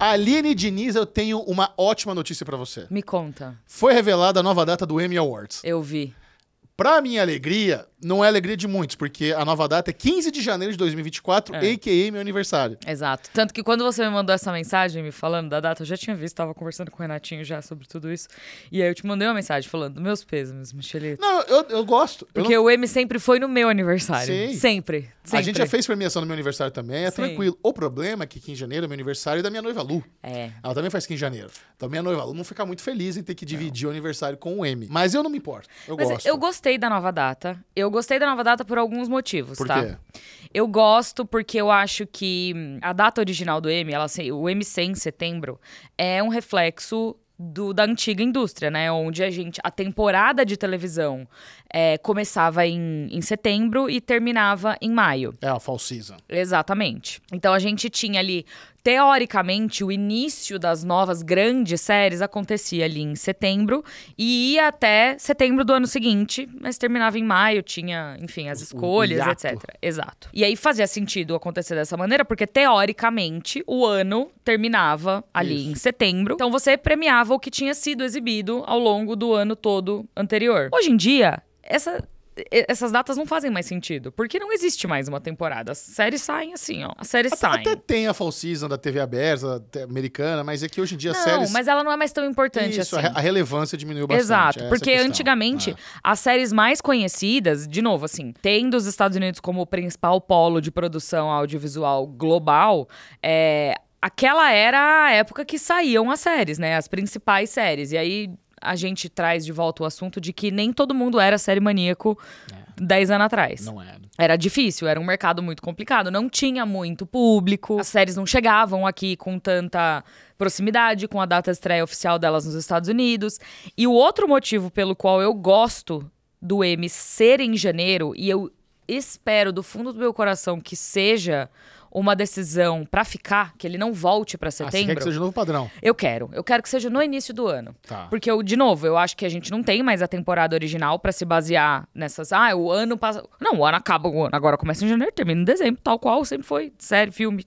Aline Diniz, eu tenho uma ótima notícia pra você. Me conta. Foi revelada a nova data do Emmy Awards. Eu vi. Pra minha alegria, não é alegria de muitos, porque a nova data é 15 de janeiro de 2024, É. a.k.a. meu aniversário. Exato. Tanto que quando você me mandou essa mensagem me falando da data, eu já tinha visto, tava conversando com o Renatinho já sobre tudo isso. E aí eu te mandei uma mensagem falando, meus pêsames, Michelito. Não, eu, eu gosto. Eu Porque o M sempre foi no meu aniversário. Sim. Sempre. não- sempre. A gente já fez premiação no meu aniversário também, é Sim. tranquilo. O problema é que 15 de janeiro é meu aniversário da minha noiva Lu. É. Ela também faz 15 de janeiro. Então minha noiva Lu não fica muito feliz em ter que dividir o aniversário com o M. Mas eu não me importo. Eu Mas gosto. eu gostei da nova data. Eu gostei da nova data por alguns motivos, Por tá? quê? Eu gosto porque eu acho que hum, a data original do M, ela, o MC em setembro, é um reflexo do- da antiga indústria, né? Onde a gente. A temporada de televisão é, começava em, em setembro e terminava em maio. É a fall season. Exatamente. Então a gente tinha ali, teoricamente, o início das novas grandes séries acontecia ali em setembro e ia até setembro do ano seguinte, mas terminava em maio, tinha, enfim, as escolhas, etc. Exato. E aí fazia sentido acontecer dessa maneira, porque teoricamente o ano terminava ali Isso. em setembro. Então você premiava o que tinha sido exibido ao longo do ano todo anterior. Hoje em dia, essa essas datas não fazem mais sentido, porque não existe mais uma temporada. As séries saem assim, ó. As séries Até, saem. até tem a fall season da TV aberta, americana, mas é que hoje em dia não, as séries... mas ela não é mais tão importante Isso, a assim. a relevância diminuiu bastante. Exato, é porque antigamente É. as séries mais conhecidas, de novo, assim, tendo os Estados Unidos como o principal polo de produção audiovisual global, é, aquela era a época que saíam as séries, né? As principais séries. E aí a gente traz de volta o assunto de que nem todo mundo era série maníaco 10 anos atrás. Não é. Era difícil, era um mercado muito complicado, não tinha muito público, as séries não chegavam aqui com tanta proximidade com a data de estreia oficial delas nos Estados Unidos. E o outro motivo pelo qual eu gosto do M ser em janeiro, e eu espero do fundo do meu coração que seja uma decisão pra ficar, que ele não volte pra Ah, você quer setembro. que seja novo padrão. Eu quero. Eu quero que seja no início do ano. Tá. Porque, eu, de novo, eu acho que a gente não tem mais a temporada original pra se basear nessas. Ah, o ano passa. Não, o ano acaba o ano. Agora começa em janeiro, termina em dezembro, tal qual sempre foi. Série, filme,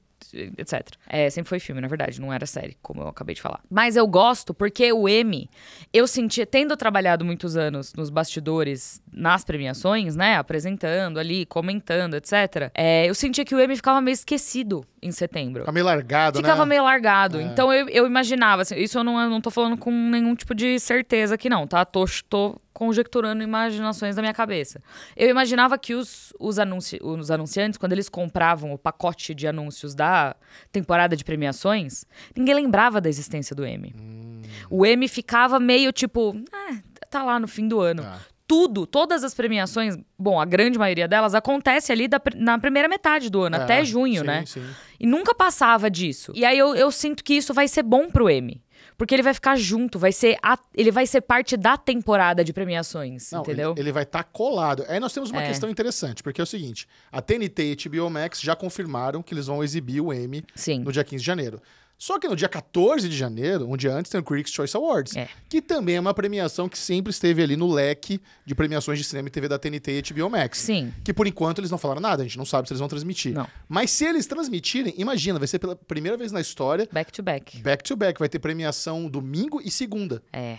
etc. É, sempre foi filme, na verdade, não era série, como eu acabei de falar. Mas eu gosto porque o M, eu senti, tendo trabalhado muitos anos nos bastidores, nas premiações, né? Apresentando ali, comentando, etc. é, eu sentia que o M ficava meio esquecido em setembro. Fica meio largado, Ficava né? meio largado. É. Então eu, eu imaginava, assim, isso eu não, eu não tô falando com nenhum tipo de certeza aqui, não, tá? Tô, tô conjecturando imaginações da minha cabeça. Eu imaginava que os, os, anunci, os anunciantes, quando eles compravam o pacote de anúncios da temporada de premiações, ninguém lembrava da existência do M. Hum. O M ficava meio tipo, ah, tá lá no fim do ano. Tá. Tudo, todas as premiações, bom, a grande maioria delas acontece ali da na primeira metade do ano, É, até junho, sim, né? Sim. E nunca passava disso. E aí eu, eu sinto que isso vai ser bom pro M. Porque ele vai ficar junto, vai ser a- ele vai ser parte da temporada de premiações, Não, entendeu? Ele, ele vai estar colado. Aí nós temos uma É. questão interessante, porque é o seguinte: a TNT e a HBO Max já confirmaram que eles vão exibir o Sim. no dia 15 de janeiro. Só que no dia 14 de janeiro, um dia antes, tem o Critics' Choice Awards, É. que também é uma premiação que sempre esteve ali no leque de premiações de cinema e TV da TNT e HBO Max. Sim. Que por enquanto eles não falaram nada, a gente não sabe se eles vão transmitir. Não. Mas se eles transmitirem, imagina, vai ser pela primeira vez na história, Back to back. back to back, vai ter premiação domingo e segunda. É.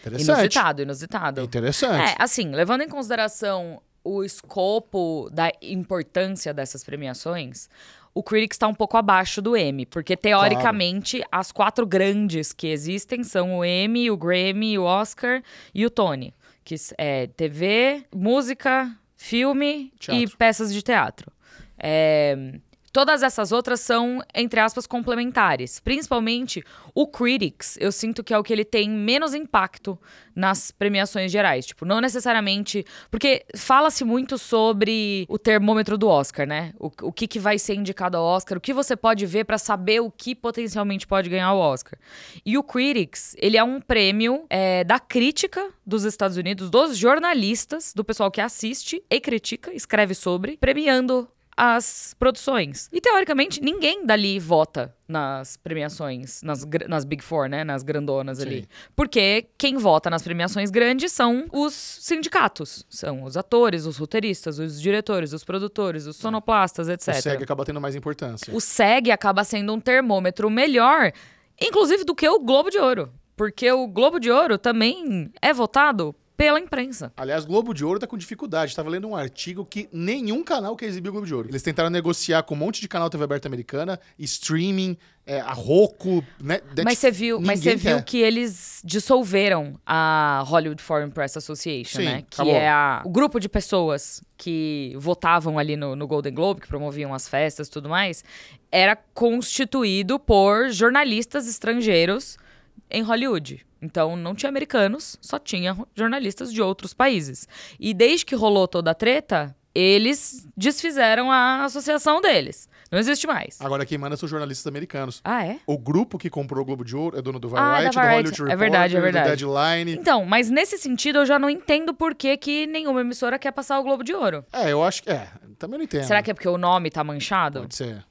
Interessante. Inusitado, inusitado. Interessante. É, assim, levando em consideração o escopo da importância dessas premiações, o Critics está um pouco abaixo do M, porque teoricamente as quatro grandes que existem são o Emmy, o Grammy, o Oscar e o Tony, que é TV, música, filme e Teatro. peças de teatro. É, Todas essas outras são, entre aspas, complementares. Principalmente o Critics, eu sinto que é o que ele tem menos impacto nas premiações gerais. Tipo, não necessariamente. Porque fala-se muito sobre o termômetro do Oscar, né? O, o que, que vai ser indicado ao Oscar, o que você pode ver pra saber o que potencialmente pode ganhar o Oscar. E o Critics, ele é um prêmio é, da crítica dos Estados Unidos, dos jornalistas, do pessoal que assiste e critica, escreve sobre, premiando as produções. E teoricamente, ninguém dali vota nas premiações, nas, nas Big Four, né? Nas grandonas Sim. ali. Porque quem vota nas premiações grandes são os sindicatos. São os atores, os roteiristas, os diretores, os produtores, os sonoplastas, etc. O SEG acaba tendo mais importância. O SEG acaba sendo um termômetro melhor, inclusive do que o Globo de Ouro. Porque o Globo de Ouro também é votado pela imprensa. Aliás, Globo de Ouro tá com dificuldade. Tava lendo um artigo que nenhum canal quer exibir o Globo de Ouro. Eles tentaram negociar com um monte de canal TV aberta americana, streaming, é, a Roku, né? Mas você viu, mas você viu quer. que eles dissolveram a Hollywood Foreign Press Association, Sim, né? Que é a- o grupo de pessoas que votavam ali no, no Golden Globe, que promoviam as festas e tudo mais, era constituído por jornalistas estrangeiros em Hollywood. Então não tinha americanos, só tinha jornalistas de outros países. E desde que rolou toda a treta, eles desfizeram a associação deles. Não existe mais. Agora quem manda são os jornalistas americanos. Ah, é? O grupo que comprou o Globo de Ouro é dono do Ah, da Variety, do Variety. Hollywood É Reporter, verdade, é do verdade. Deadline. Então, mas nesse sentido eu já não entendo por que, que nenhuma emissora quer passar o Globo de Ouro. É, eu acho que... É, também não entendo. Será que é porque o nome tá manchado? Pode ser,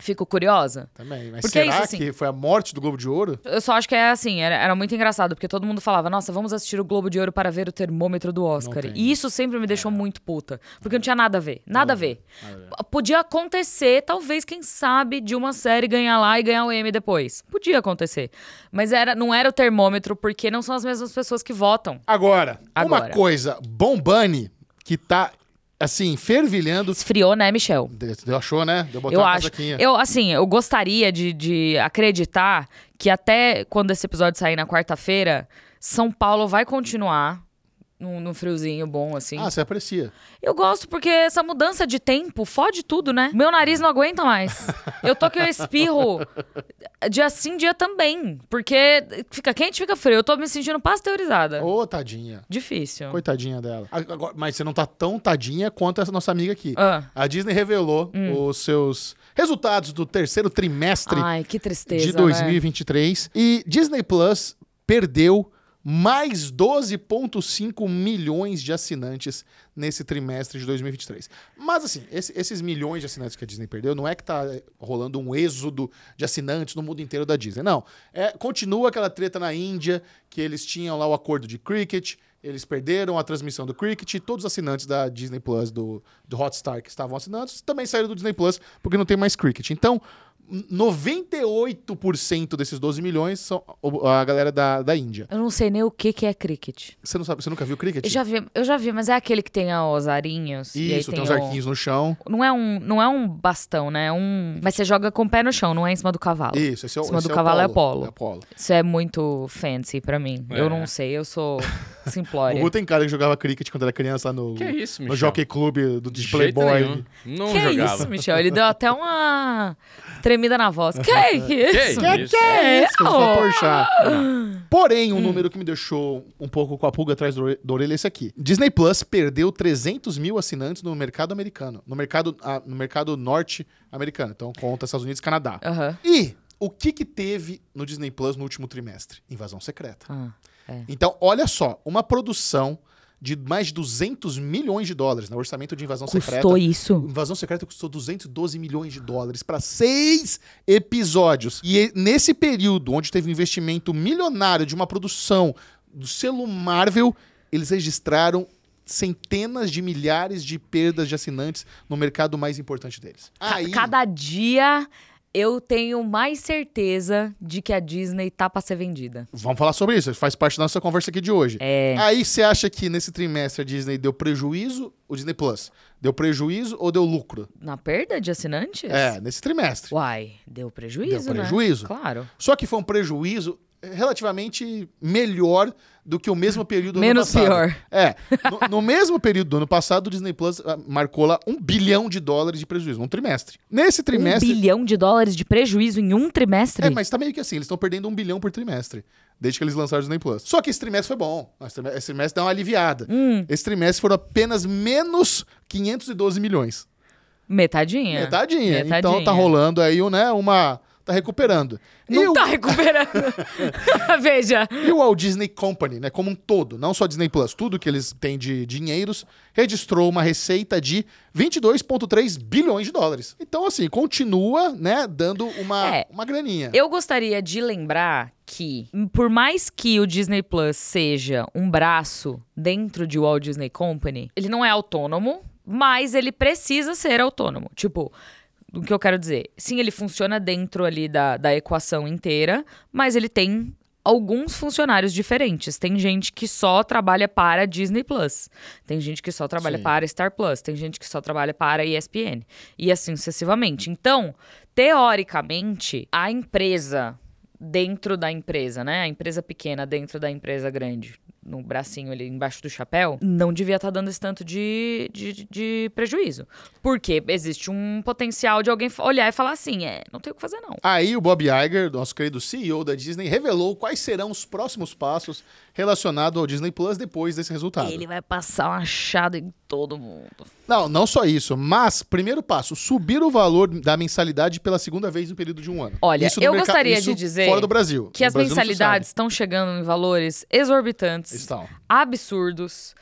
Fico curiosa. também. Mas Porque é será isso, assim- que foi a morte do Globo de Ouro? Eu só acho que é assim, era, era muito engraçado, porque todo mundo falava, nossa, vamos assistir o Globo de Ouro para ver o termômetro do Oscar. E isso sempre me deixou muito puta. Porque não tinha nada a ver. Nada a ver. Nada a ver. P- Podia acontecer, talvez, quem sabe, de uma série ganhar lá e ganhar o Emmy depois. Podia acontecer. Mas era, não era o termômetro, porque não são as mesmas pessoas que votam. Agora, uma Agora. coisa, Bombani, que tá, assim, fervilhando... Esfriou, né, Michel? Deu, achou, né? Deu botar Eu uma acho. casaquinha. Eu, assim, eu gostaria de, de acreditar que até quando esse episódio sair na quarta-feira, São Paulo vai continuar num, num friozinho bom, assim. Ah, você aprecia. Eu gosto porque essa mudança de tempo fode tudo, né? Meu nariz não aguenta mais. Eu tô que eu espirro dia sim, dia também. Porque fica quente, fica frio. Eu tô me sentindo pasteurizada. Ô, tadinha. Difícil. Coitadinha dela. Agora- mas você não tá tão tadinha quanto essa nossa amiga aqui. Ah. A Disney revelou os seus resultados do terceiro trimestre Ai, que tristeza. de né? 2023. E Disney Plus perdeu mais 12,5 milhões de assinantes nesse trimestre de 2023. Mas, assim, esse- esses milhões de assinantes que a Disney perdeu, não é que tá rolando um êxodo de assinantes no mundo inteiro da Disney. Não. É, continua aquela treta na Índia, que eles tinham lá o acordo de cricket, eles perderam a transmissão do cricket, e todos os assinantes da Disney Plus, do, do Hotstar que estavam assinando, também saíram do Disney Plus, porque não tem mais cricket. Então, 98% desses 12 milhões são o- a galera da, da Índia. Eu não sei nem o que, que é cricket. Você não sabe, você nunca viu cricket? Eu já vi, eu já vi, mas é aquele que tem os arinhos. e aí Isso, tem, tem uns o- arquinhos no chão. Não é um, não é um bastão, né? É um. Mas você joga com o pé no chão, não é em cima do cavalo. Isso, esse é o, Em cima do é o cavalo é polo. polo. É polo. Isso é muito fancy pra mim. É. Eu não sei, eu sou O simplória. Gugu tem cara que jogava cricket quando era criança lá no, Que isso, no Michel? Jockey Club do De Playboy. Não que jogava. isso, Michel? Ele deu até uma tremida na voz. Que isso? Que isso? É, Isso, fez oh. pra porchar. Porém, um número que me deixou um pouco com a pulga atrás da orelha é esse aqui. Disney Plus perdeu 300 mil assinantes no mercado americano. No mercado, ah, no mercado norte-americano. Então, conta Estados Unidos e Canadá. E o que que teve no Disney Plus no último trimestre? Invasão secreta. Ah, é. Então, olha só, uma produção de mais de 200 milhões de dólares, no orçamento de Invasão Secreta. Custou isso? Invasão Secreta custou 212 milhões de dólares para seis episódios. E nesse período, onde teve um investimento milionário de uma produção do selo Marvel, eles registraram centenas de milhares de perdas de assinantes no mercado mais importante deles. Aí, Cada dia eu tenho mais certeza de que a Disney tá pra ser vendida. vamos falar sobre isso, faz parte da nossa conversa aqui de hoje. É. Aí você acha que nesse trimestre a Disney deu prejuízo, o Disney Plus, deu prejuízo ou deu lucro? Na perda de assinantes? É, nesse trimestre. Uai, deu prejuízo, Deu né? prejuízo. Claro. Só que foi um prejuízo relativamente melhor do que o mesmo período do Menos ano passado. pior. É. No, no mesmo período do ano passado, o Disney Plus ah, marcou lá um bilhão de dólares de prejuízo, num trimestre. Nesse Um trimestre. bilhão de dólares de prejuízo em um trimestre? É, mas tá meio que assim, eles estão perdendo um bilhão por trimestre, desde que eles lançaram o Disney Plus. Só que esse trimestre foi bom. Esse trimestre, esse trimestre dá uma aliviada. Hum. Esse trimestre foram apenas menos 512 milhões. Metadinha. Metadinha. Metadinha. Então tá rolando aí, né, uma. Tá recuperando. E Não o- tá recuperando. Veja. E o Walt Disney Company, né, como um todo, não só Disney Plus, tudo que eles têm de dinheiros, registrou uma receita de 22,3 bilhões de dólares. Então, assim, continua, né, dando uma, É. uma graninha. Eu gostaria de lembrar que, por mais que o Disney Plus seja um braço dentro de Walt Disney Company, ele não é autônomo, mas ele precisa ser autônomo. Tipo, o que eu quero dizer? Sim, ele funciona dentro ali da, da equação inteira, mas ele tem alguns funcionários diferentes. Tem gente que só trabalha para Disney Plus. Tem gente que só trabalha Sim. para Star Plus. Tem gente que só trabalha para ESPN. E assim sucessivamente. Então, teoricamente, a empresa dentro da empresa, né? A empresa pequena dentro da empresa grande, no bracinho ali embaixo do chapéu, não devia estar dando esse tanto de, de, de prejuízo. Porque existe um potencial de alguém olhar e falar assim: é, não tem o que fazer, não. Aí o Bob Iger, nosso querido CEO da Disney, revelou quais serão os próximos passos relacionados ao Disney Plus depois desse resultado. Ele vai passar uma achada em todo mundo. Não, não só isso, mas, primeiro passo, subir o valor da mensalidade pela segunda vez no período de um ano. Olha, Isso eu gostaria de dizer fora do Brasil. Que No as Brasil mensalidades estão chegando em valores exorbitantes. Estão. absurdos.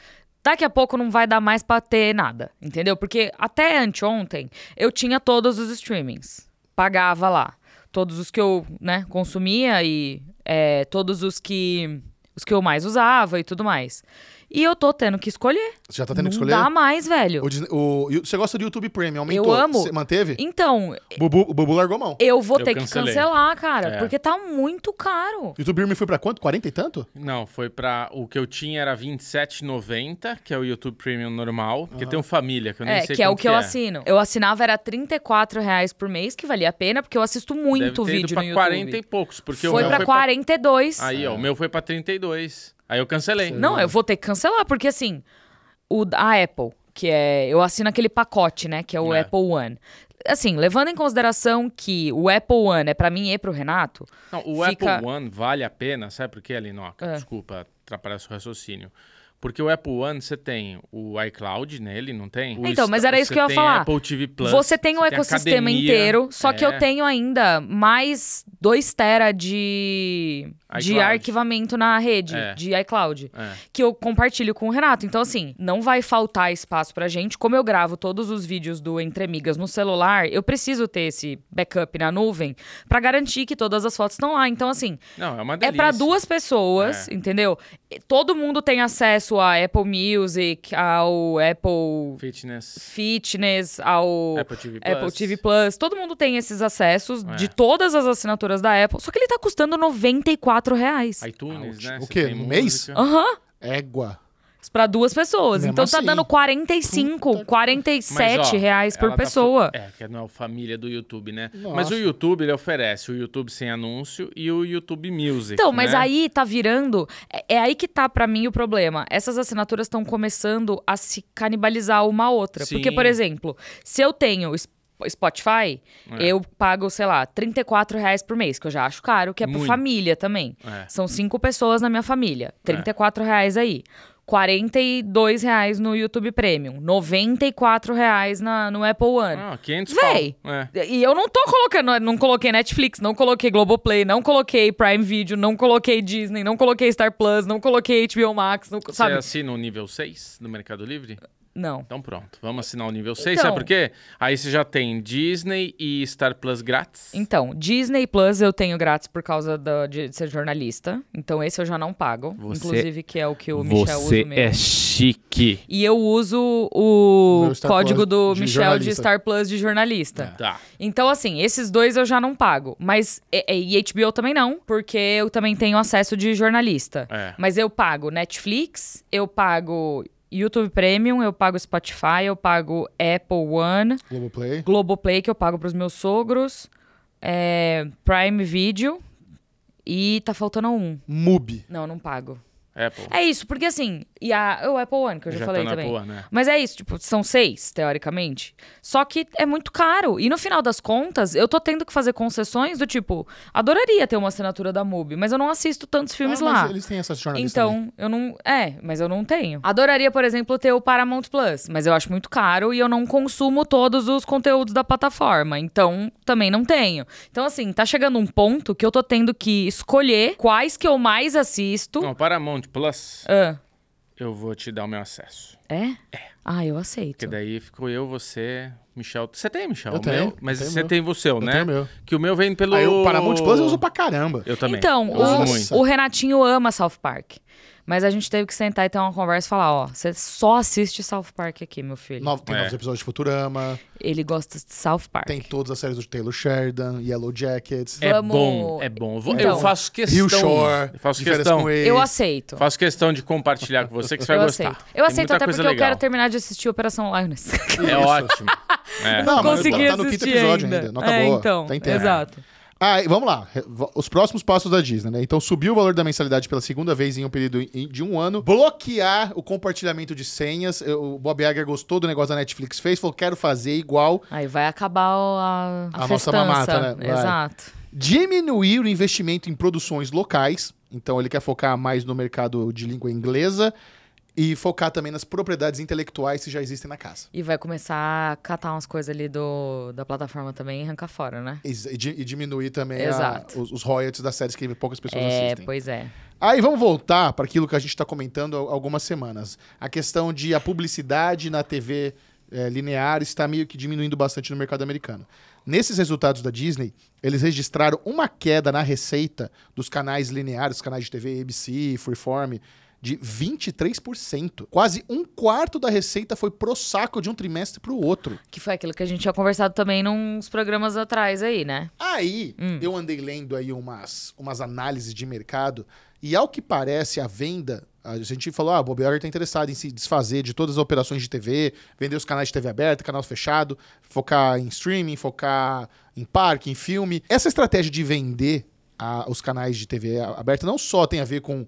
Daqui a pouco não vai dar mais pra ter nada, entendeu? Porque até anteontem eu tinha todos os streamings. Pagava lá. Todos os que eu, né, consumia e é, todos os que os que eu mais usava e tudo mais. E eu tô tendo que escolher. Você já tá tendo não que escolher? dá mais, velho. O Disney- o- e você gosta do YouTube Premium? Aumentou? Eu amo. Você manteve? Então, O Bubu, o Bubu largou mão. eu vou Eu ter que cancelei. cancelar, cara, É. porque tá muito caro. YouTube Premium foi pra quanto? 40 e tanto? Não, foi pra. O que eu tinha era R$27,90, que é o YouTube Premium normal. Porque tem um família, que eu nem É, sei que é o quanto que eu assino. Eu assinava era 34 reais por mês, que valia a pena, porque eu assisto muito Deve ter ido vídeo pra no YouTube. 40 e poucos. Porque o foi meu pra foi 42. Aí, ó, o meu foi pra 32. Aí eu cancelei. Não, eu vou ter que cancelar, porque assim, o, a Apple, que é. Eu assino aquele pacote, né? Que é o É. Apple One. Assim, levando em consideração que o Apple One é pra mim e pro Renato, Não, o Fica- Apple One vale a pena, sabe por quê, Alinoca? É. Desculpa atrapalhar seu raciocínio. Porque o Apple One, você tem o iCloud nele, não tem? O Então, mas era isso que eu ia tem falar. Apple TV Plus. você tem o você ecossistema academia, inteiro, só que eu é. tenho ainda mais 2 tera de, de arquivamento na rede, É. de iCloud. É. que eu compartilho com o Renato. Então, assim, não vai faltar espaço pra gente. Como eu gravo todos os vídeos do Entre Amigas no celular, eu preciso ter esse backup na nuvem pra garantir que todas as fotos estão lá. Então, assim, Não, é uma é delícia. pra duas pessoas, É. entendeu? Todo mundo tem acesso a Apple Music, ao Apple Fitness, Fitness, ao Apple TV Plus. Apple TV Plus. Todo mundo tem esses acessos É. de todas as assinaturas da Apple. Só que ele tá custando 94 reais. iTunes, Ah, né? o Você quê? No mês? Aham. Égua. Pra duas pessoas. Mesmo então tá assim. dando 45, Puta que- 47 Mas, ó, reais por tá pessoa. fa- é, que não é o família do YouTube, né? Nossa. Mas o YouTube, ele oferece o YouTube sem anúncio e o YouTube Music, Então, mas né? aí tá virando. É, é aí que tá pra mim o problema. Essas assinaturas estão começando a se canibalizar uma a outra. Porque, Sim. por exemplo, se eu tenho Sp- Spotify, É. eu pago, sei lá, 34 reais por mês, que eu já acho caro, que é por família também. É. São cinco pessoas na minha família. 34 reais aí. 42 reais no YouTube Premium. 94 reais na, no Apple One. Ah, 500 Véi. É. E eu não tô colocando, não coloquei Netflix, não coloquei Globoplay, não coloquei Prime Video, não coloquei Disney, não coloquei Star Plus, não coloquei HBO Max, não, Você sabe? assina o nível 6 do Mercado Livre? Não. Então pronto, vamos assinar o nível 6, Então. sabe por quê? Aí você já tem Disney e Star Plus grátis. Então, Disney Plus eu tenho grátis por causa da- de ser jornalista. Então esse eu já não pago. Você- inclusive, que é o que o Michel usa Você o meu. é chique. E eu uso o código Plus do de Michel de jornalista. Star Plus de jornalista. Tá. Então, assim, esses dois eu já não pago. Mas, e, e HBO também não, porque eu também tenho acesso de jornalista. É. Mas eu pago Netflix, eu pago YouTube Premium, eu pago Spotify, eu pago Apple One, Globoplay. Globoplay, que eu pago pros meus sogros, é, Prime Video e tá faltando um. Mubi. Não, não pago. Apple. É isso, porque assim, e a, o Apple One, que eu já, Já falei tá também. Apple One, né? Mas é isso, tipo, são seis, teoricamente. Só que é muito caro. E no final das contas, eu tô tendo que fazer concessões do tipo, adoraria ter uma assinatura da MUBI, mas eu não assisto tantos filmes Ah, mas lá. eles têm essas jornalistas também. Então, eu não. É, mas eu não tenho. Adoraria, por exemplo, ter o Paramount Plus, mas eu acho muito caro e eu não consumo todos os conteúdos da plataforma. Então, também não tenho. Então, assim, tá chegando um ponto que eu tô tendo que escolher quais que eu mais assisto. Não, Paramount Plus, Ah, eu vou te dar o meu acesso. é? Ah, eu aceito. Porque daí ficou eu, você, Michel. Você tem, Michel? Eu O tenho, meu? eu Mas tenho você meu. tem o seu, Eu né? tenho meu. Que o meu vem pelo. Aí o Paramount Plus eu uso pra caramba. Eu também. Então, eu uso o, muito. o Renatinho ama South Park. Mas a gente teve que sentar e ter uma conversa e falar: ó, você só assiste South Park aqui, meu filho. Nove- tem É. novos episódios de Futurama, Ele gosta de South Park. tem todas as séries do Taylor Sheridan, Yellow Jackets, É Vamos- bom, é bom. Eu vou- Então. eu faço questão. Rio Shore, Eu faço questão. Eu aceito. Faço questão de compartilhar com você que você vai eu gostar. aceito. Eu Tem aceito até porque eu legal. quero terminar de assistir Operação Lioness. É ótimo. É. Não, consegui tá no quinto assistir episódio ainda. ainda, não É, acabou. então, Tá inteiro. exato. Ah, vamos lá. Os próximos passos da Disney, né? Então, subir o valor da mensalidade pela segunda vez em um período de um ano. Bloquear o compartilhamento de senhas. O Bob Iger gostou do negócio da Netflix, fez, falou, quero fazer igual. Aí vai acabar a, a, A nossa mamata, né? Vai. Exato. Diminuir o investimento em produções locais. Então, ele quer focar mais no mercado de língua inglesa. E focar também nas propriedades intelectuais que já existem na casa. E vai começar a catar umas coisas ali do, da plataforma também e arrancar fora, né? E, e di- diminuir também a- os, os royalties das séries que poucas pessoas É, assistem. pois é. Aí vamos voltar para aquilo que a gente está comentando há algumas semanas. A questão de a publicidade na TV eh, linear está meio que diminuindo bastante no mercado americano. Nesses resultados da Disney, eles registraram uma queda na receita dos canais lineares, canais de TV ABC, Freeform, de 23%. Quase um quarto da receita foi pro saco de um trimestre para o outro. Que foi aquilo que a gente tinha conversado também nos programas atrás aí, né? Aí, Hum. eu andei lendo aí umas, umas análises de mercado e ao que parece a venda, a gente falou, ah, o Bob Iger tá interessado em se desfazer de todas as operações de TV, vender os canais de TV aberta, canal fechado, focar em streaming, focar em parque, em filme. Essa estratégia de vender a- os canais de TV aberta não só tem a ver com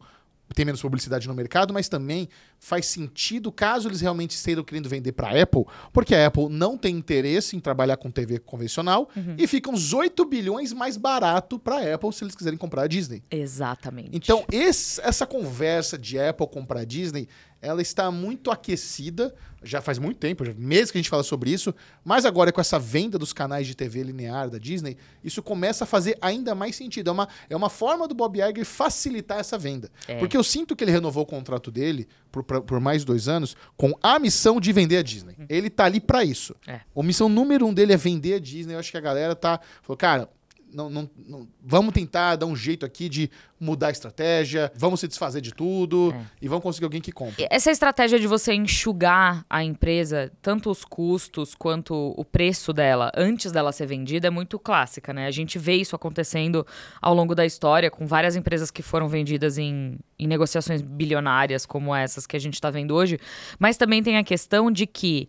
ter menos publicidade no mercado, mas também faz sentido caso eles realmente estejam querendo vender para a Apple, porque a Apple não tem interesse em trabalhar com TV convencional e fica uns 8 bilhões mais barato para a Apple se eles quiserem comprar a Disney. Exatamente. Então, esse- essa conversa de Apple comprar a Disney, ela está muito aquecida, já faz muito tempo, meses que a gente fala sobre isso, mas agora com essa venda dos canais de TV linear da Disney, isso começa a fazer ainda mais sentido. É uma, é uma forma do Bob Iger facilitar essa venda. É. Porque eu sinto que ele renovou o contrato dele por, pra- por mais dois anos com a missão de vender a Disney. Ele tá ali para isso. É. A missão número um dele é vender a Disney. Eu acho que a galera tá. Falou, cara, não, não- não- vamos tentar dar um jeito aqui de mudar a estratégia, vamos se desfazer de tudo É. e vamos conseguir alguém que compre. Essa estratégia de você enxugar a empresa, tanto os custos quanto o preço dela, antes dela ser vendida, é muito clássica, né? A gente vê isso acontecendo ao longo da história, com várias empresas que foram vendidas em, em negociações bilionárias, como essas que a gente está vendo hoje. Mas também tem a questão de que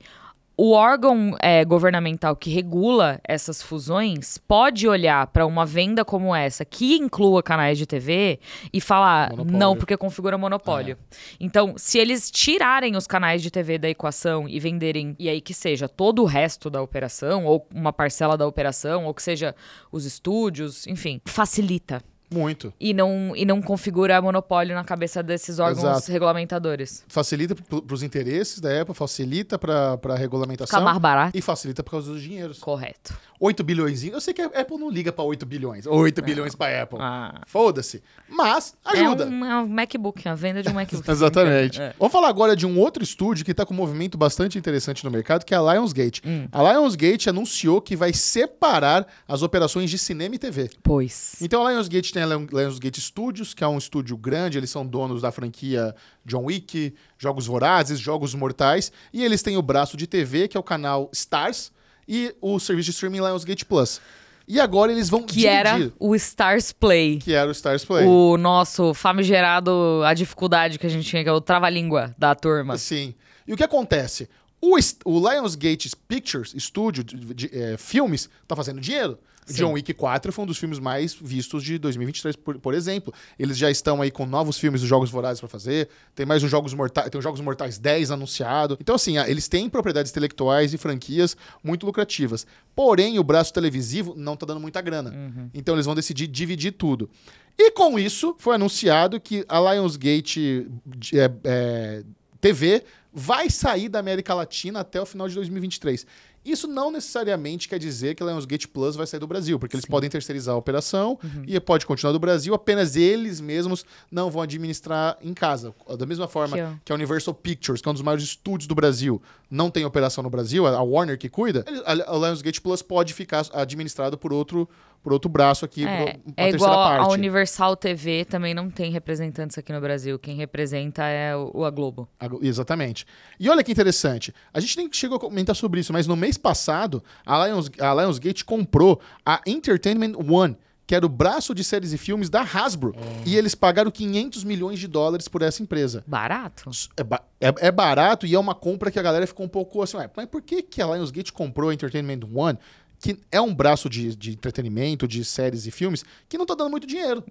o órgão é, governamental que regula essas fusões pode olhar para uma venda como essa, que inclua canais de TV, e falar Monopólio. não, porque configura monopólio. Então, se eles tirarem os canais de TV da equação e venderem, e aí que seja todo o resto da operação, ou uma parcela da operação, ou que seja os estúdios, enfim, facilita. Muito. E não, e não configura monopólio na cabeça desses órgãos Exato. regulamentadores. Facilita para os interesses da Apple, facilita para a Fica regulamentação mais barato. e facilita por causa dos dinheiros. Correto. 8 bilhões. Eu sei que a Apple não liga para 8 bilhões. 8 bilhões para Apple. Ah. Foda-se. Mas ajuda. É um, é um MacBook, a venda de um MacBook. Exatamente. É. Vamos falar agora de um outro estúdio que está com um movimento bastante interessante no mercado, que é a Lionsgate. Hum. A Lionsgate anunciou que vai separar as operações de cinema e TV. Pois. Então a Lionsgate tem a Lion- Lionsgate Studios, que é um estúdio grande, eles são donos da franquia John Wick, Jogos Vorazes, Jogos Mortais, e eles têm o braço de TV, que é o canal Stars, e o serviço de streaming Lionsgate Plus. E agora eles vão Que dividir, era o Stars Play. que era o Stars Play. O nosso famigerado, a dificuldade que a gente tinha, que é o trava-língua da turma. Sim. E o que acontece? O, o Lionsgate Pictures, estúdio de, de, eh, filmes, tá fazendo dinheiro. Sim. John Wick 4 foi um dos filmes mais vistos de 2023, por, por exemplo. Eles já estão aí com novos filmes dos Jogos Vorazes pra fazer. Tem mais os Jogos Mortais, tem os Jogos Mortais 10 anunciado. Então, assim, ah, eles têm propriedades intelectuais e franquias muito lucrativas. Porém, o braço televisivo não tá dando muita grana. Então, eles vão decidir dividir tudo. E com isso, foi anunciado que a Lionsgate é, é, TV vai sair da América Latina até o final de 2023. Isso não necessariamente quer dizer que a Lionsgate Plus vai sair do Brasil, porque eles podem terceirizar a operação e pode continuar do Brasil, apenas eles mesmos não vão administrar em casa. Da mesma forma Que que a Universal Pictures, que é um dos maiores estúdios do Brasil, não tem operação no Brasil, a Warner que cuida, a Lionsgate Plus pode ficar administrado por outro, por outro braço aqui, É, por uma é terceira igual a parte. Universal TV também não tem representantes aqui no Brasil. Quem representa é o, a Globo. A- Exatamente. E olha que interessante. A gente nem chegou a comentar sobre isso, mas no mês passado, a, Lions, a Lionsgate comprou a Entertainment One, que era o braço de séries e filmes da Hasbro. E eles pagaram 500 milhões de dólares por essa empresa. Barato? É, ba- é- é barato e é uma compra que a galera ficou um pouco assim, "Ué, mas por que, que a Lionsgate comprou a Entertainment One? Que é um braço de, de entretenimento, de séries e filmes, que não tá dando muito dinheiro.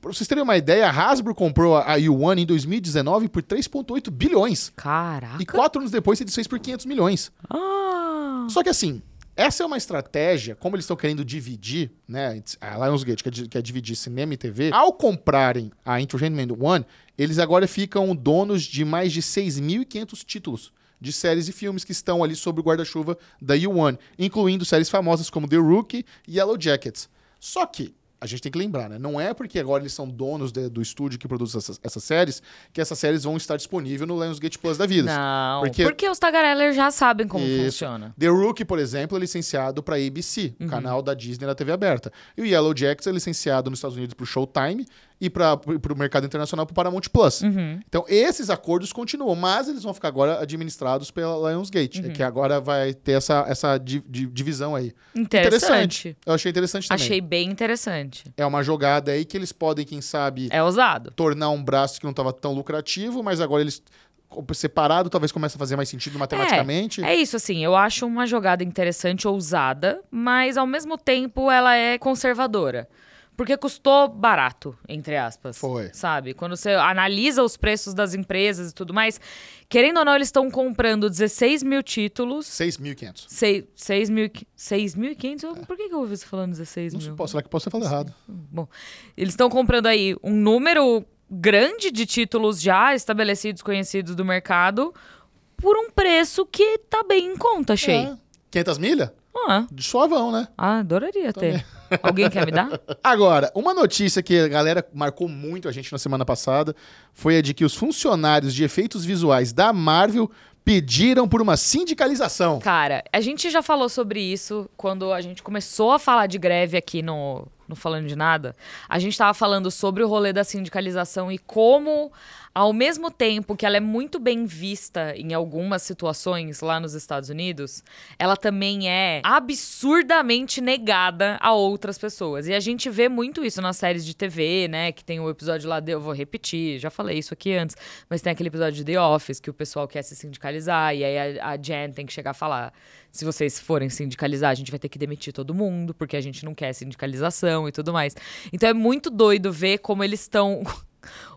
Pra vocês terem uma ideia, a Hasbro comprou a U1 em 2019 por 3,8 bilhões. Caraca. E quatro anos depois ele fez por 500 milhões. Ah, Só que assim, essa é uma estratégia, como eles estão querendo dividir, né? A Lionsgate quer, quer dividir cinema e TV. Ao comprarem a Entertainment One, eles agora ficam donos de mais de 6.500 títulos de séries e filmes que estão ali sob o guarda-chuva da U1, incluindo séries famosas como The Rookie e Yellow Jackets. Só que a gente tem que lembrar, né? Não é porque agora eles são donos de- do estúdio que produz essas, essas séries que essas séries vão estar disponíveis no Lionsgate Plus da vida. não. Porque- Porque, os tagarellers já sabem como Isso. funciona. The Rookie, por exemplo, é licenciado para ABC, o canal da Disney na TV aberta. E o Yellow Jackets é licenciado nos Estados Unidos para o Showtime e para o mercado internacional para o Paramount Plus. Então, esses acordos continuam, mas eles vão ficar agora administrados pela Lionsgate, que agora vai ter essa, essa di- di- divisão aí. Interessante. Eu achei interessante também. Achei bem interessante. É uma jogada aí que eles podem, quem sabe, É ousado. tornar um braço que não estava tão lucrativo, mas agora eles separado talvez comece a fazer mais sentido matematicamente. É isso, assim, eu acho uma jogada interessante, ousada, mas ao mesmo tempo ela é conservadora. Porque custou barato, entre aspas. Foi. Sabe? Quando você analisa os preços das empresas e tudo mais, querendo ou não, eles estão comprando 16 mil títulos. 6.500. 6 mil, 6.500? Por que, que eu ouvi você falando 16 Não mil? será que posso ter falado errado? Bom, eles estão comprando aí um número grande de títulos já estabelecidos, conhecidos do mercado, por um preço que tá bem em conta, achei. É. 500 milha? Ah, De suavão, né? ah, adoraria ter. Alguém quer me dar? Agora, uma notícia que a galera marcou muito a gente na semana passada foi a de que os funcionários de efeitos visuais da Marvel pediram por uma sindicalização. Cara, a gente já falou sobre isso quando a gente começou a falar de greve aqui no, no Falando de Nada. A gente tava falando sobre o rolê da sindicalização e como, ao mesmo tempo que ela é muito bem vista em algumas situações lá nos Estados Unidos, ela também é absurdamente negada a outras pessoas. E a gente vê muito isso nas séries de TV, né? Que tem o episódio lá, de, eu vou repetir, já falei isso aqui antes, mas tem aquele episódio de The Office que o pessoal quer se sindicalizar e aí a, a Jen tem que chegar a falar: se vocês forem sindicalizar, a gente vai ter que demitir todo mundo, porque a gente não quer sindicalização e tudo mais. Então é muito doido ver como eles estão.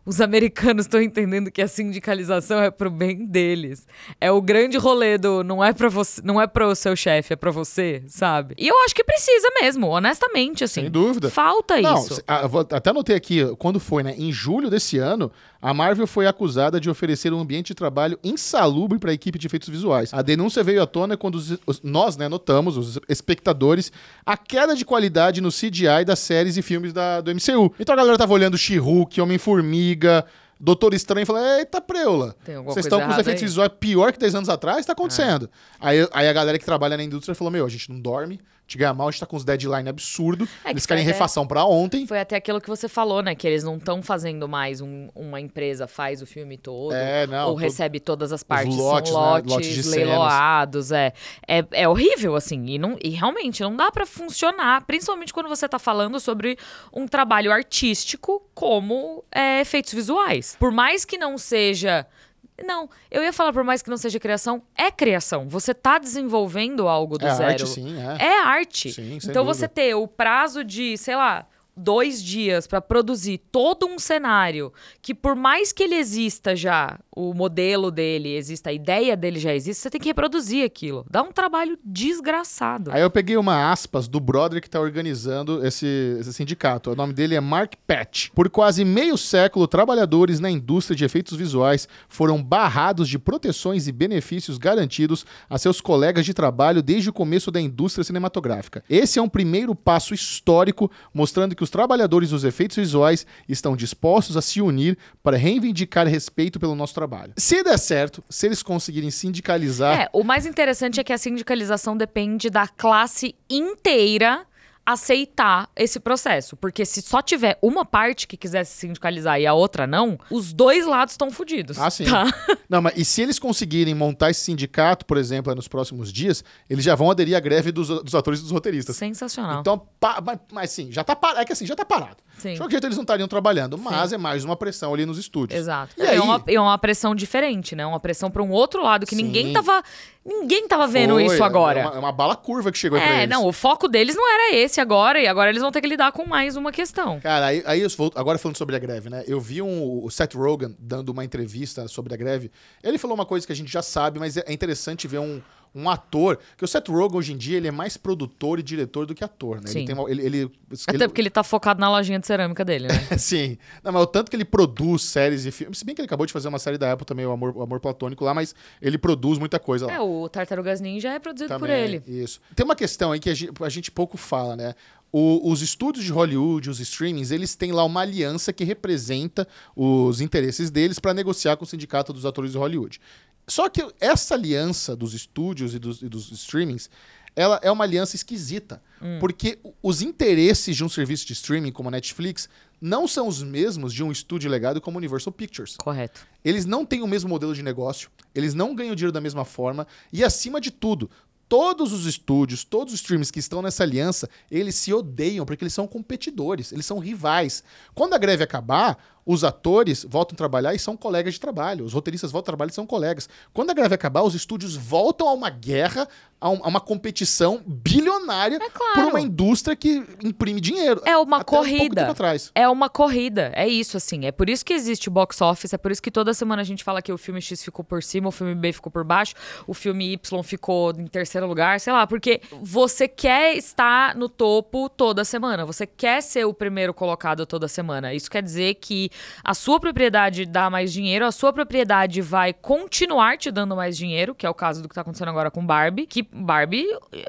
Os americanos estão entendendo que a sindicalização é pro bem deles. É o grande rolê do não é para você, não é para o seu chefe, é para você, sabe? E eu acho que precisa mesmo, honestamente, assim. Sem dúvida. Falta Não, isso. se- ah, até anotei aqui, quando foi, né? Em julho desse ano, a Marvel foi acusada de oferecer um ambiente de trabalho insalubre para a equipe de efeitos visuais. A denúncia veio à tona quando os- os- nós, né, notamos, os espectadores, a queda de qualidade no CGI das séries e filmes da- do MCU. Então a galera tava olhando She-Hulk, Homem-Formiga, Doutor Estranho e falou: Eita, preula. Vocês estão com os efeitos aí?" visuais pior que 10 anos atrás? Tá acontecendo. Aí, aí a galera que trabalha na indústria falou: Meu, a gente não dorme, ganha mal, a gente tá com uns deadline absurdo. É que Eles querem foi- é- refação pra ontem. Foi até aquilo que você falou, né? Que eles não estão fazendo mais um- uma empresa faz o filme todo. É, não, Ou todo- recebe todas as partes. lotes, são né? lotes, Lotes de cenas. leiloados. É. é. É horrível, assim. E, não, e realmente não dá pra funcionar. Principalmente quando você tá falando sobre um trabalho artístico como é, efeitos visuais. Por mais que não seja Não, eu ia falar, por mais que não seja criação, é criação. Você tá desenvolvendo algo do É zero. arte, sim, é. É arte. Sim, então dúvida. você ter o prazo de, sei lá, dois dias pra produzir todo um cenário que, por mais que ele exista já, o modelo dele exista, a ideia dele já existe, você tem que reproduzir aquilo. Dá um trabalho desgraçado. Aí eu peguei uma aspas do brother que tá organizando esse, esse sindicato. O nome dele é Mark Patch. Por quase meio século, trabalhadores na indústria de efeitos visuais foram barrados de proteções e benefícios garantidos a seus colegas de trabalho desde o começo da indústria cinematográfica. Esse é um primeiro passo histórico, mostrando que os trabalhadores dos efeitos visuais estão dispostos a se unir para reivindicar respeito pelo nosso trabalho. Se der certo, se eles conseguirem sindicalizar É, o mais interessante é que a sindicalização depende da classe inteira aceitar esse processo. Porque se só tiver uma parte que quiser se sindicalizar e a outra não, os dois lados estão fodidos. Ah, sim. Tá? Não, mas e se eles conseguirem montar esse sindicato, por exemplo, nos próximos dias, eles já vão aderir à greve dos, dos atores e dos roteiristas. Sensacional. Então, pa- mas, mas sim, já tá parado. É que assim, já tá parado. Sim. De qualquer jeito eles não estariam trabalhando, mas é mais uma pressão ali nos estúdios. Exato. E é, aí, uma, é uma pressão diferente, né? Uma pressão para um outro lado que Sim. ninguém tava. Ninguém tava vendo foi, isso agora. É uma, é uma bala curva que chegou aí pra É, eles. não, o foco deles não era esse agora, e agora eles vão ter que lidar com mais uma questão. Cara, aí, aí eu vou- agora falando sobre a greve, né? Eu vi um, o Seth Rogen dando uma entrevista sobre a greve. Ele falou uma coisa que a gente já sabe, mas é é interessante ver um, um ator. Que o Seth Rogen, hoje em dia, ele é mais produtor e diretor do que ator, né? Sim. Ele tem uma, ele, ele, Até ele- porque ele tá focado na lojinha de cerâmica dele, né? Sim. Não, mas o tanto que ele produz séries e filmes. Se bem que ele acabou de fazer uma série da Apple também, o Amor, o Amor Platônico lá, mas ele produz muita coisa lá. é, o Tartarugas Ninja é produzido por Também, ele. Isso. Tem uma questão aí que a gente, a gente pouco fala, né? O- os estúdios de Hollywood, os streamings, eles têm lá uma aliança que representa os interesses deles para negociar com o sindicato dos atores de Hollywood. Só que essa aliança dos estúdios e dos, e dos streamings, ela é uma aliança esquisita. Porque o- os interesses de um serviço de streaming como a Netflix não são os mesmos de um estúdio legado como a Universal Pictures. Correto. Eles não têm o mesmo modelo de negócio, eles não ganham dinheiro da mesma forma, e acima de tudo, todos os estúdios, todos os streams que estão nessa aliança, eles se odeiam porque eles são competidores, eles são rivais. Quando a greve acabar, os atores voltam a trabalhar e são colegas de trabalho, os roteiristas voltam a trabalhar e são colegas. Quando a greve acabar, os estúdios voltam a uma guerra, a, um- a uma competição bilionária É claro. por uma indústria que imprime dinheiro. É uma Até um corrida. atrás. É uma corrida, é isso, assim. É por isso que existe o box office, é por isso que toda semana a gente fala que o filme X ficou por cima, o filme B ficou por baixo, o filme Y ficou em terceiro lugar, sei lá, porque você quer estar no topo toda semana, você quer ser o primeiro colocado toda semana. Isso quer dizer que a sua propriedade dá mais dinheiro, a sua propriedade vai continuar te dando mais dinheiro, que é o caso do que tá acontecendo agora com Barbie, que Barbie,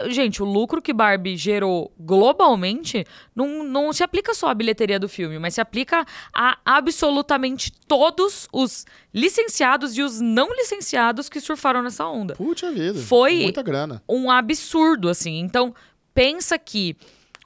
gente, o lucro que Barbie gerou globalmente não, não se aplica só à bilheteria do filme, mas se aplica a absolutamente todos os licenciados e os não licenciados que surfaram nessa onda. Puxa vida. Foi- Muita grana. Um absurdo, assim. Então, pensa que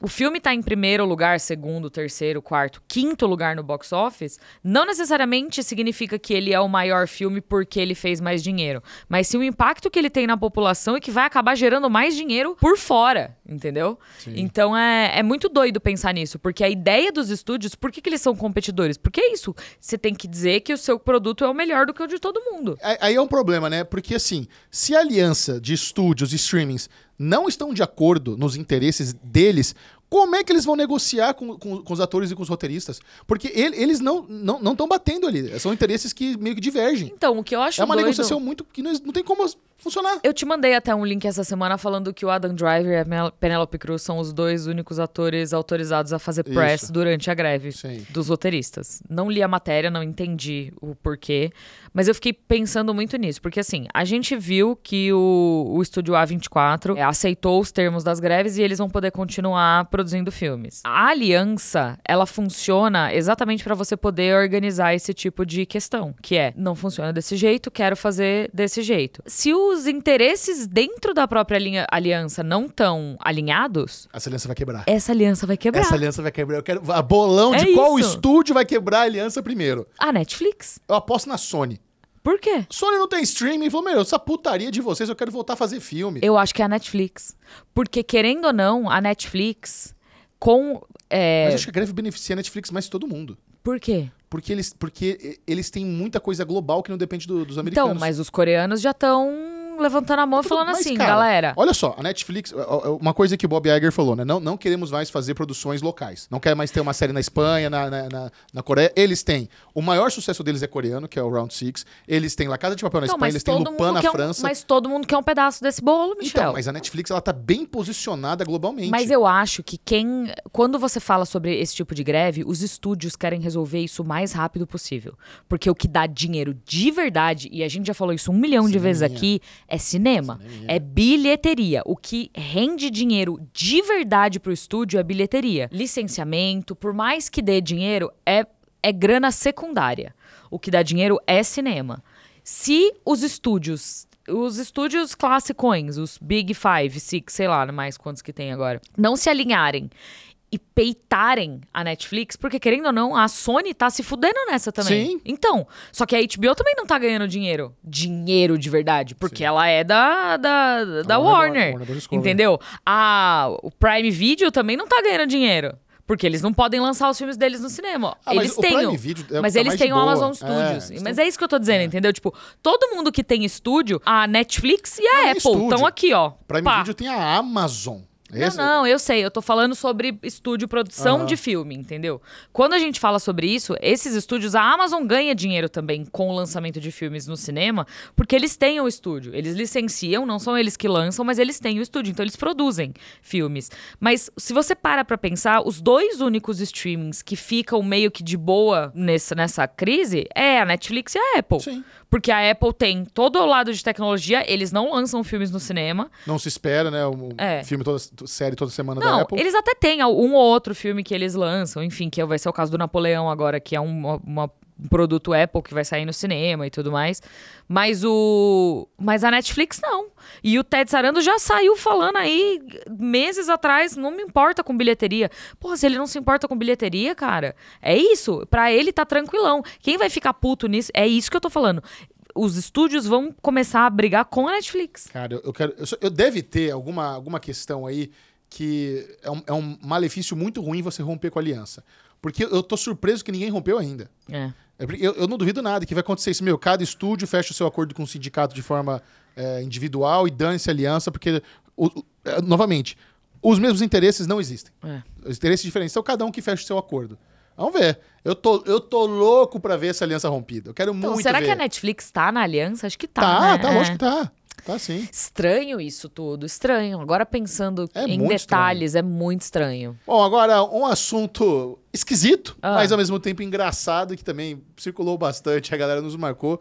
o filme tá em primeiro lugar, segundo, terceiro, quarto, quinto lugar no box office, não necessariamente significa que ele é o maior filme porque ele fez mais dinheiro, mas sim o impacto que ele tem na população e que vai acabar gerando mais dinheiro por fora, entendeu? Então é, é muito doido pensar nisso, porque a ideia dos estúdios, por que, que eles são competidores? Porque é isso, você tem que dizer que o seu produto é o melhor do que o de todo mundo. Aí aí é um problema, né? Porque assim, se a aliança de estúdios e streamings não estão de acordo nos interesses deles, como é que eles vão negociar com, com- com os atores e com os roteiristas? Porque ele- eles não estão não, estão batendo ali. São interesses que meio que divergem. Então, o que eu acho É uma doido... negociação muito que não, não tem como funcionar. Eu te mandei até um link essa semana falando que o Adam Driver e a Penelope Cruz são os dois únicos atores autorizados a fazer press Isso. durante a greve Sim. dos roteiristas. Não li a matéria, não entendi o porquê, mas eu fiquei pensando muito nisso, porque assim, a gente viu que o, o estúdio A24 é, aceitou os termos das greves e eles vão poder continuar produzindo filmes. A aliança, ela funciona exatamente para você poder organizar esse tipo de questão, que é, não funciona desse jeito, quero fazer desse jeito. Se os interesses dentro da própria linha- aliança não estão alinhados, Essa aliança vai quebrar. essa aliança vai quebrar. Essa aliança vai quebrar. Eu quero a bolão de É qual isso. estúdio vai quebrar a aliança primeiro. A Netflix. Eu aposto na Sony. Por quê? Sony não tem streaming. Falou, meu, essa putaria de vocês, eu quero voltar a fazer filme. Eu acho que é a Netflix. Porque, querendo ou não, a Netflix, com. é, Mas acho que a greve beneficia a Netflix mais todo mundo. Por quê? Porque eles, porque eles têm muita coisa global que não depende do- dos americanos. Então, mas os coreanos já estão levantando a mão e falando Mas, assim, cara, galera. Olha só, a Netflix, uma coisa que o Bob Iger falou, né? Não, não queremos mais fazer produções locais. Não quer mais ter uma série na Espanha, na, na, na- na Coreia. Eles têm. O maior sucesso deles é coreano, que é o Round Six. Eles têm La Casa de Papel na Espanha, eles têm Lupin na quer um, França. mas todo mundo quer um pedaço desse bolo, Michel. Então, mas a Netflix, ela tá bem posicionada globalmente. Mas eu acho que quem. Quando você fala sobre esse tipo de greve, os estúdios querem resolver isso o mais rápido possível. Porque o que dá dinheiro de verdade, e a gente já falou isso um milhão de vezes Cineminha. aqui, é cinema. É bilheteria. O que rende dinheiro de verdade pro estúdio é bilheteria. Licenciamento, por mais que dê dinheiro, é, é grana secundária. O que dá dinheiro é cinema. Se os estúdios os estúdios classicões, os Big Five, Six, sei lá, mais quantos que tem agora, não se alinharem e peitarem a Netflix, porque querendo ou não, a Sony tá se fudendo nessa também. Sim. Então, só que a HBO também não tá ganhando dinheiro. Dinheiro de verdade, porque ela é da, da, da Warner- Warner. Warner entendeu? A, o Prime Video também não tá ganhando dinheiro. Porque eles não podem lançar os filmes deles no cinema. Ah, eles têm. É mas tá eles têm o. Amazon É, Studios. eles mas é isso que eu tô dizendo, entendeu? Tipo, todo mundo que tem estúdio, a Netflix e a Não, é Apple estão aqui, ó. Prime Pá. Video tem a Amazon. Esse- Não, não, eu sei. Eu tô falando sobre estúdio produção Aham. de filme, entendeu? Quando a gente fala sobre isso, esses estúdios, a Amazon ganha dinheiro também com o lançamento de filmes no cinema, porque eles têm o estúdio. Eles licenciam, não são eles que lançam, mas eles têm o estúdio, então eles produzem filmes. Mas se você para pra pensar, os dois únicos streamings que ficam meio que de boa nessa, nessa crise é a Netflix e a Apple. Sim. Porque a Apple tem todo o lado de tecnologia, eles não lançam filmes no cinema. Não se espera, né? O É. filme toda série toda semana da Não, Apple. eles até têm um ou outro filme que eles lançam, enfim, que vai ser o caso do Napoleão agora, que é um, uma- uma- um produto Apple que vai sair no cinema e tudo mais. Mas o. Mas a Netflix não. E o Ted Sarando já saiu falando aí meses atrás, não me importa com bilheteria. Porra, se ele não se importa com bilheteria, cara, é isso. Pra ele tá tranquilão. Quem vai ficar puto nisso? É isso que eu tô falando. Os estúdios vão começar a brigar com a Netflix. Cara, eu, eu quero. Eu, eu deve ter alguma, alguma questão aí que é um, é um malefício muito ruim você romper com a aliança. Porque eu tô surpreso que ninguém rompeu ainda. É. É Eu, eu não duvido nada que vai acontecer isso. Meu, cada estúdio fecha o seu acordo com o sindicato de forma é, individual e dane-se a aliança, porque, o- o- é, novamente, os mesmos interesses não existem. É. Os interesses diferentes. Então, cada um que fecha o seu acordo. Vamos ver. Eu tô, eu tô louco pra ver essa aliança rompida. Eu quero Então, muito será ver. que a Netflix tá na aliança? Acho que tá. Tá, né? tá, É. lógico que tá. Tá sim. Estranho isso tudo, estranho. Agora pensando É em detalhes, é muito estranho. Bom, agora um assunto esquisito, Ah. mas ao mesmo tempo engraçado, que também circulou bastante, a galera nos marcou.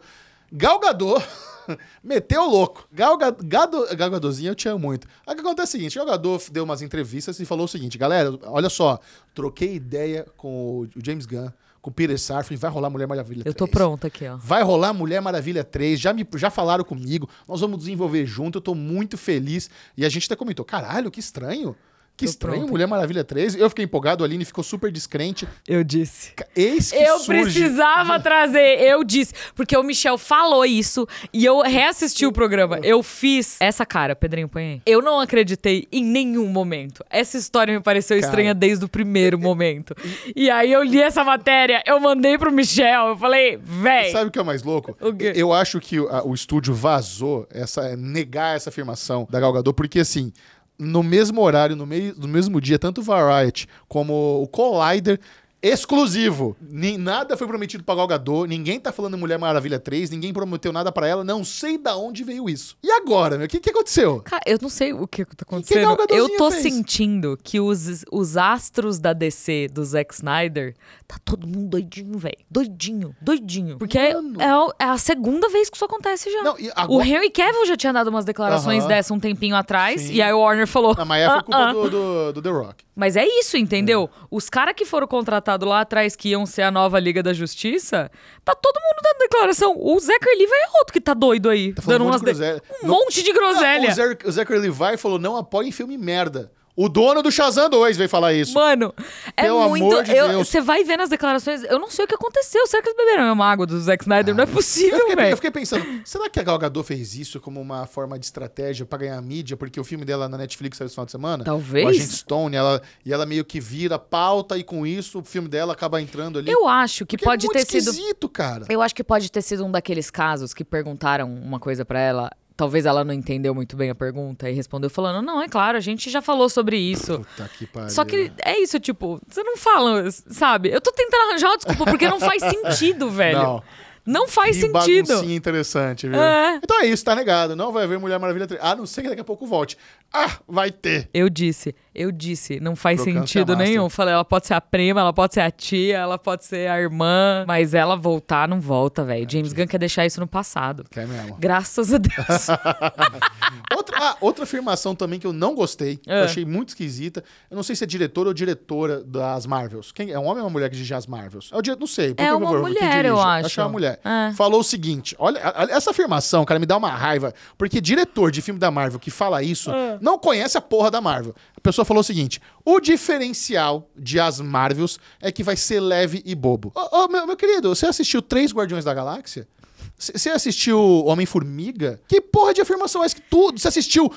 Gal Gadot meteu o louco. Gal, Gado, Gal eu te amo muito. Aí o que acontece é o seguinte, Gal Gadot deu umas entrevistas e falou o seguinte, galera, olha só, troquei ideia com o James Gunn, com o Peter Safran, vai rolar Mulher Maravilha Eu tô 3. pronta aqui, ó. Vai rolar Mulher Maravilha 3, já, me, já falaram comigo, nós vamos desenvolver junto, eu tô muito feliz. E a gente até comentou, caralho, que estranho. Que Tô estranho, pronta. Mulher Maravilha 3. Eu fiquei empolgado, a Aline ficou super descrente. Eu disse. Eis que Eu surge... precisava trazer, eu disse. Porque o Michel falou isso e eu reassisti o programa. Eu fiz essa cara, Pedrinho, põe aí. Eu não acreditei em nenhum momento. Essa história me pareceu Cara. estranha desde o primeiro momento. E aí eu li essa matéria, eu mandei pro Michel, eu falei, véi. Sabe o que é o mais louco? O quê? Eu acho que o, a- o estúdio vazou, essa, negar essa afirmação da Gal Gadot, porque assim, no mesmo horário, no, meio, no mesmo dia, tanto o Variety como o Collider, exclusivo. Nem, nada foi prometido pra Gal Gadot, ninguém tá falando Mulher Maravilha 3, ninguém prometeu nada pra ela, não sei da onde veio isso. E agora, meu? O que, que aconteceu? Cara, eu não sei o que tá que acontecendo. Gal Gadotzinha eu tô fez? sentindo que os, os astros da DC, do Zack Snyder, tá todo mundo doidinho, velho. Doidinho, doidinho. Porque é, é a- é a segunda vez que isso acontece já. Não, e O agora... Henry Cavill já tinha dado umas declarações Aham. dessa um tempinho atrás, Sim. e aí o Warner falou. Não, mas foi "Ah, culpa ah." do, do, do The Rock. Mas é isso, entendeu? Os caras que foram contratados lá atrás, que iam ser a nova Liga da Justiça, tá todo mundo dando declaração. O Zachary Levi é outro que tá doido aí. Tá dando um monte umas de. Um Não- monte de groselha. Não, o Zachary Levi falou: não apoiem filme merda. O dono do Shazam 2 veio falar isso. Mano, é Pelo muito. de. Você vai ver nas declarações. Eu não sei o que aconteceu. Será que eles beberam a mesma água do Zack Snyder? não é eu, possível, fiquei, eu velho. fiquei pensando, será que a Gal Gadot fez isso como uma forma de estratégia pra ganhar mídia? Porque o filme dela na Netflix saiu esse final de semana. Talvez. O Agent Stone, ela, e ela meio que vira pauta e com isso o filme dela acaba entrando ali. Eu acho que Porque pode é muito ter sido. esquisito, cara. Eu acho que pode ter sido um daqueles casos que perguntaram uma coisa pra ela. Talvez ela não entendeu muito bem a pergunta e respondeu falando: Não, é claro, a gente já falou sobre isso. Puta que pariu. Só que é isso, tipo, você não fala, sabe? Eu tô tentando arranjar uma desculpa porque não faz sentido, velho. Não. Não, faz que sentido. baguncinha interessante, viu? É. Então é isso, tá negado. Não vai haver Mulher Maravilha 3. A não ser que daqui a pouco volte. Ah, vai ter. Eu disse, eu disse, não faz Crocância sentido nenhum. Falei, ela pode ser a prima, ela pode ser a tia, ela pode ser a irmã, mas ela voltar, não volta, velho. James Gunn quer deixar isso no passado. Quer mesmo. Graças a Deus. Outra, ah, outra afirmação também que eu não gostei, que eu É. achei muito esquisita. Eu não sei se é diretor ou diretora das Marvels. Quem, é um homem ou uma mulher que dirige as Marvels? É o dire- não sei. por É que uma mulher, eu acho. Acho é uma mulher. É. Falou o seguinte: olha, essa afirmação, cara, me dá uma raiva. Porque diretor de filme da Marvel que fala isso É. não conhece a porra da Marvel. Pessoa falou o seguinte: o diferencial de as Marvels é que vai ser leve e bobo. Ô, ô, meu, meu querido, você assistiu Três Guardiões da Galáxia? Você assistiu Homem-Formiga? Que porra de afirmação é essa que tudo? Você assistiu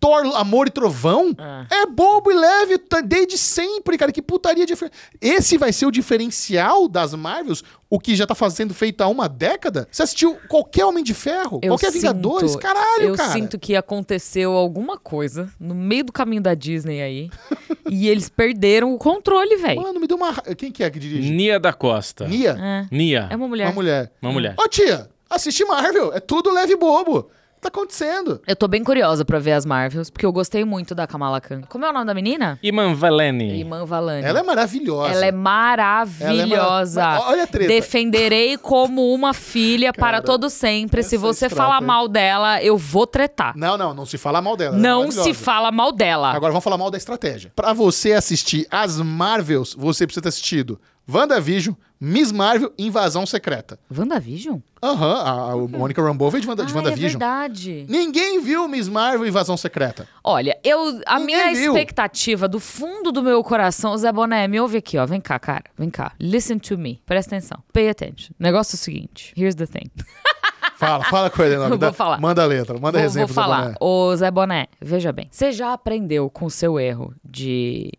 Thor, Amor e Trovão? É bobo e leve tá- desde sempre, cara. Que putaria de. Esse vai ser o diferencial das Marvels? O que já tá fazendo feito há uma década? Você assistiu qualquer Homem de Ferro? Eu qualquer Vingadores? sinto- Caralho, Eu cara. sinto que aconteceu alguma coisa no meio do caminho da Disney aí. e eles perderam o controle, velho. Mano, me deu uma. Quem que é que dirige? Nia da Costa. Nia? É. Nia. É uma mulher. Uma mulher. Uma mulher. Ô, tia, assiste Marvel. É tudo leve e bobo. O que tá acontecendo? Eu tô bem curiosa pra ver as Marvels, porque eu gostei muito da Kamala Khan. Como é o nome da menina? Iman Valeni. Iman Valani. Ela é maravilhosa. Ela é maravilhosa. Ela é mara- Olha a treta. Defenderei como uma filha para Cara, todo sempre. Se você estrada falar mal dela, eu vou tretar. Não, não, não se fala mal dela. ela é Não maravilhosa. se fala mal dela. Agora vamos falar mal da estratégia. Pra você assistir as Marvels, você precisa ter assistido WandaVision, Miss Marvel Invasão Secreta. WandaVision? Aham, a, a Mônica Rambeau veio de, Wanda, de ah, é WandaVision. verdade. Ninguém viu Miss Marvel e Invasão Secreta. Olha, eu, a Ninguém minha viu. expectativa do fundo do meu coração, Zé Boné, me ouve aqui, ó. Vem cá, cara. Vem cá. Listen to me. Presta atenção. Pay attention. O negócio é o seguinte. Here's the thing. Fala, fala com ele, não. vou Dá- falar. Manda a letra, manda Vou, resenha vou pro Zé falar. Boné. Ô, Zé Boné, veja bem. Você já aprendeu com o seu erro de,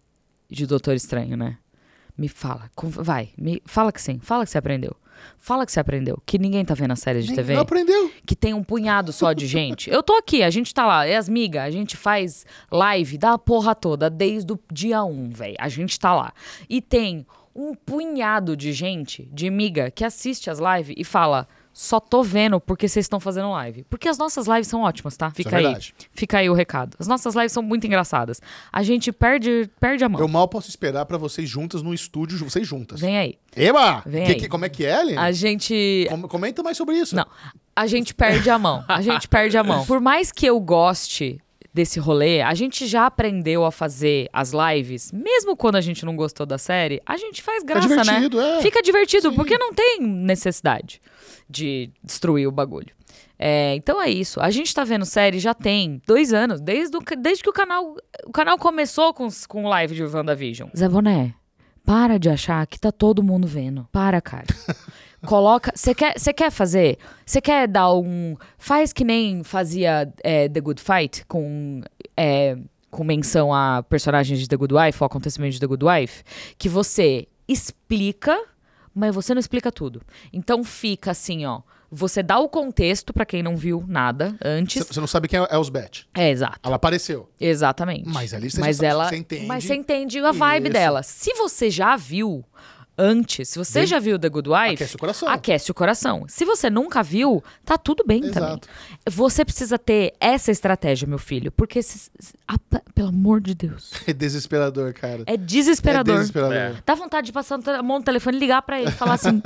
de Doutor Estranho, né? Me fala. vai. Me, fala que sim. Fala que você aprendeu. Fala que você aprendeu. Que ninguém tá vendo a série de Nem- TV. Não aprendeu. que tem um punhado só de gente. Eu tô aqui, a gente tá lá, é as migas, a gente faz live da porra toda desde o dia 1, velho. A gente tá lá. E tem um punhado de gente, de miga, que assiste as lives e fala. Só tô vendo porque vocês estão fazendo live. Porque as nossas lives são ótimas, tá? Fica é aí. verdade. Fica aí o recado. As nossas lives são muito engraçadas. A gente perde, perde a mão. Eu mal posso esperar pra vocês juntas no estúdio, vocês juntas. Vem aí. Eba! Vem Que- aí. que- como é que é, Aline? A gente. Com- Comenta mais sobre isso. Não, a gente perde a mão. A gente perde a mão. Por mais que eu goste desse rolê, a gente já aprendeu a fazer as lives, mesmo quando a gente não gostou da série, a gente faz graça, divertido, né? é. Fica divertido, Sim. porque não tem necessidade de destruir o bagulho. É, então é isso. A gente tá vendo série já tem dois anos, desde, o, desde que o canal, o canal começou com, com live de WandaVision. Zé Boné, para de achar que tá todo mundo vendo. Para, cara. Coloca. Você quer, quer fazer? Você quer dar um. Faz que nem fazia é, The Good Fight com. é, com menção a personagens de The Good Wife, ou acontecimentos de The Good Wife, que você explica, mas você não explica tudo. Então fica assim, ó. Você dá o contexto pra quem não viu nada antes. Você não sabe quem é Elsbeth. É, exato. Ela apareceu. Exatamente. Mas ali você mas já sabe, ela, você entende. Mas você entende a vibe Isso. dela. Se você já viu antes, se você Bem- já viu The Good Wife, Aquece o coração. aquece o coração. Se você nunca viu, tá tudo bem também. Exato. Você precisa ter essa estratégia, meu filho, porque se- ah, pelo amor de Deus, É desesperador, cara. é desesperador. É desesperador. É. Dá vontade de passar a mão no telefone e ligar pra ele e falar assim: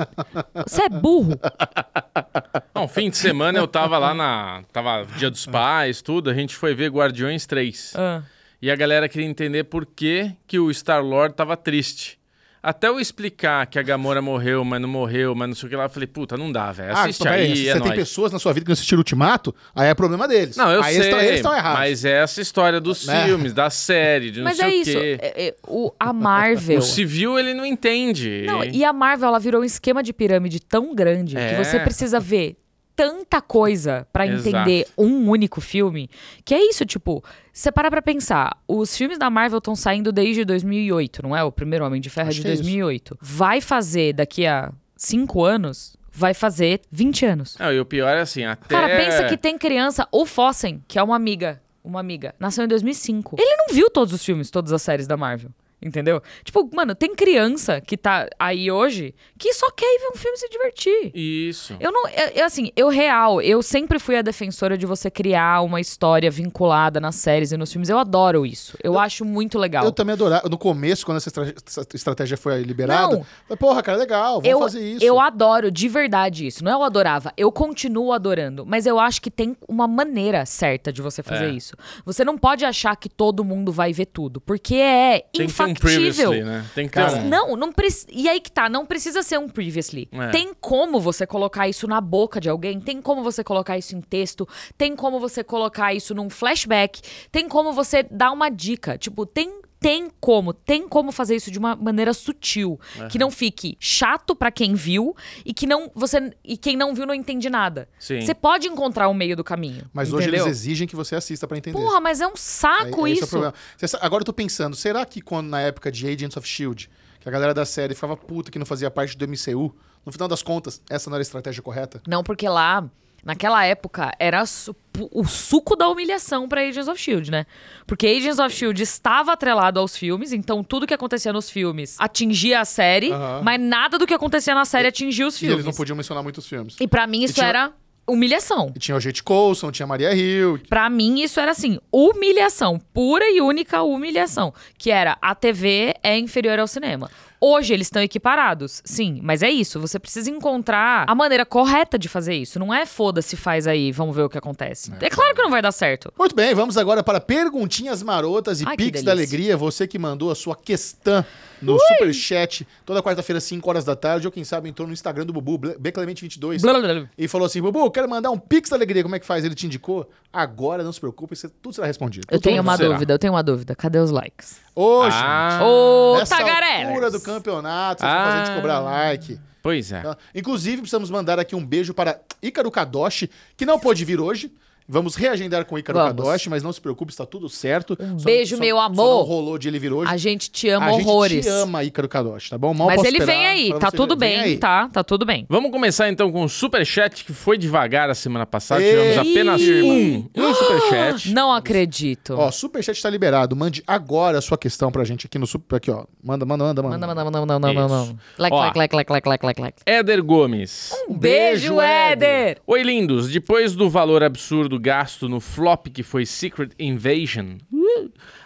"Você é burro?" Não, fim de semana eu tava lá na. Tava Dia dos Pais, tudo. A gente foi ver Guardiões 3. Ah. E a galera queria entender por que, que o Star-Lord tava triste. Até eu explicar que a Gamora morreu, mas não morreu, mas não sei o que lá, eu falei, puta, não dá, velho. Ah, Assiste peraí, aí, se é você tem nóis. pessoas na sua vida que não assistiram Ultimato, aí é problema deles. Não, eu aí sei, eles tão- eles estão errados. mas é essa história dos Né? filmes, da série, de não Mas sei é o isso. quê. é- é, o, a Marvel. O civil, ele não entende. Não, e a Marvel, ela virou um esquema de pirâmide tão grande É. que você precisa ver tanta coisa pra Exato. entender um único filme, que é isso, tipo, você para pra pensar, os filmes da Marvel estão saindo desde 2008, não é? O primeiro Homem de Ferro é Acho de que é isso. 2008. Vai fazer daqui a cinco anos, vai fazer 20 anos. Não, e o pior é assim, até... Cara, pensa que tem criança, o Fossen, que é uma amiga, uma amiga, nasceu em 2005. Ele não viu todos os filmes, todas as séries da Marvel. Entendeu? Tipo, mano, tem criança que tá aí hoje que só quer ir ver um filme e se divertir. Isso. Eu não. Eu, eu, assim, eu real, eu sempre fui a defensora de você criar uma história vinculada nas séries e nos filmes. Eu adoro isso. Eu, acho muito legal. Eu também adorava. No começo, quando essa estra- essa estratégia foi liberada, Não. falei, porra, cara, legal, vamos eu, fazer isso. eu adoro de verdade isso. Não é eu adorava, eu continuo adorando. Mas eu acho que tem uma maneira certa de você fazer É. isso. Você não pode achar que todo mundo vai ver tudo, porque é Tem um previously, né? Tem que ter Cara, um... Não, não precisa. E aí que tá, não precisa ser um previously. É. Tem como você colocar isso na boca de alguém, tem como você colocar isso em texto, tem como você colocar isso num flashback, tem como você dar uma dica. Tipo, tem. Tem como, tem como fazer isso de uma maneira sutil, que não fique chato pra quem viu e que não você e quem não viu não entende nada. Sim. Você pode encontrar o meio do caminho. Mas hoje entendeu? eles exigem que você assista pra entender. Porra, mas é um saco é o isso. sa- Agora eu tô pensando, será que quando na época de Agents of S.H.I.E.L.D., que a galera da série ficava puta que não fazia parte do MCU, no final das contas, essa não era a estratégia correta? Não, porque lá, naquela época, era o suco da humilhação pra Agents of Shield, né? Porque Agents of Shield estava atrelado aos filmes, então tudo que acontecia nos filmes atingia a série, Aham. mas nada do que acontecia na série atingia os E filmes. eles não podiam mencionar muitos filmes. E pra mim isso tinha- era humilhação. E tinha o Jade Coulson, tinha a Maria Hill. Pra mim isso era assim, humilhação, pura e única humilhação, que era a TV é inferior ao cinema. Hoje eles estão equiparados, sim, mas é isso, você precisa encontrar a maneira correta de fazer isso. Não é foda-se, faz aí, vamos ver o que acontece. É, claro que não vai dar certo. Muito bem, vamos agora para perguntinhas marotas e Ai, Pix da. Alegria. Você que mandou a sua questão no Superchat toda quarta-feira, 5 horas da tarde, ou quem sabe entrou no Instagram do Bubu, Bclemente22, Blá, blá, blá. e falou assim: Bubu, quero mandar um Pix da Alegria. Como é que faz? Ele te indicou? Agora, não se preocupe, tudo será respondido. Eu tenho uma será? dúvida, eu tenho uma dúvida. Cadê os likes? Hoje, Ah, Ô, nessa altura do campeonato, vocês vão fazer a gente Ah. cobrar like. Pois é. Tá? Inclusive, precisamos mandar aqui um beijo para Ícaro Kadoshi, que não pôde vir hoje. Vamos reagendar com o Ícaro Vamos. Kadoshi, mas não se preocupe, está tudo certo. Um Só- beijo, só- meu só amor. não rolou de ele vir hoje. A gente te ama a gente horrores. te ama, Ícaro Kadoshi, tá bom? Mal Mas posso ele vem aí, tá tudo bem, aí. tá? Tá tudo bem. Vamos começar então com o superchat que foi devagar a semana passada. Ei, Tivemos apenas um, um superchat. Não acredito. Ó, superchat tá liberado. Mande agora a sua questão pra gente aqui no super. Aqui, ó. Manda, manda, manda, manda. Manda, manda, manda, manda, manda, manda. Like, like, like, like, like, like, like, like. Éder Gomes. Um beijo, Éder! Oi, lindos. Depois do valor absurdo gasto no flop que foi Secret Invasion,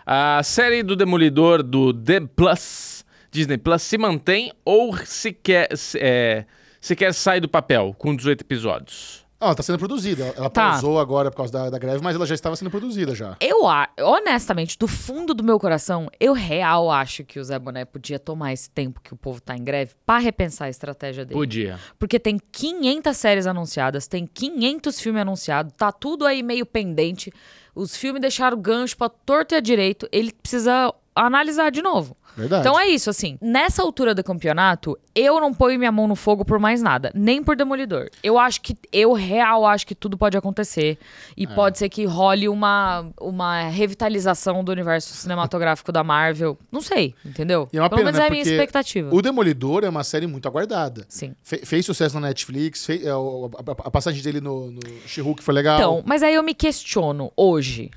a série do Demolidor do The Plus, Disney Plus, se mantém ou sequer, se- é, sequer sai do papel com 18 episódios? Ó, tá sendo produzida. Ela Tá. pausou agora por causa da, da greve, mas ela já estava sendo produzida já. Eu, a- honestamente, do fundo do meu coração, eu real acho que o Zé Boné podia tomar esse tempo que o povo tá em greve pra repensar a estratégia dele. Podia. Porque tem 500 séries anunciadas, tem 500 filmes anunciados, tá tudo aí meio pendente. Os filmes deixaram o gancho pra torto e a direito. Ele precisa analisar de novo. Verdade. Então é isso, assim. Nessa altura do campeonato, eu não ponho minha mão no fogo por mais nada, nem por Demolidor. Eu acho que, eu real acho que tudo pode acontecer. E É. pode ser que role uma, uma revitalização do universo cinematográfico da Marvel. Não sei, entendeu? E é uma Pelo pena, menos né? é a minha Porque expectativa. O Demolidor é uma série muito aguardada. Sim. Fe- fez sucesso na Netflix, fe- é, a, a- a passagem dele no, no She-Hulk foi legal. Então, mas aí eu me questiono hoje,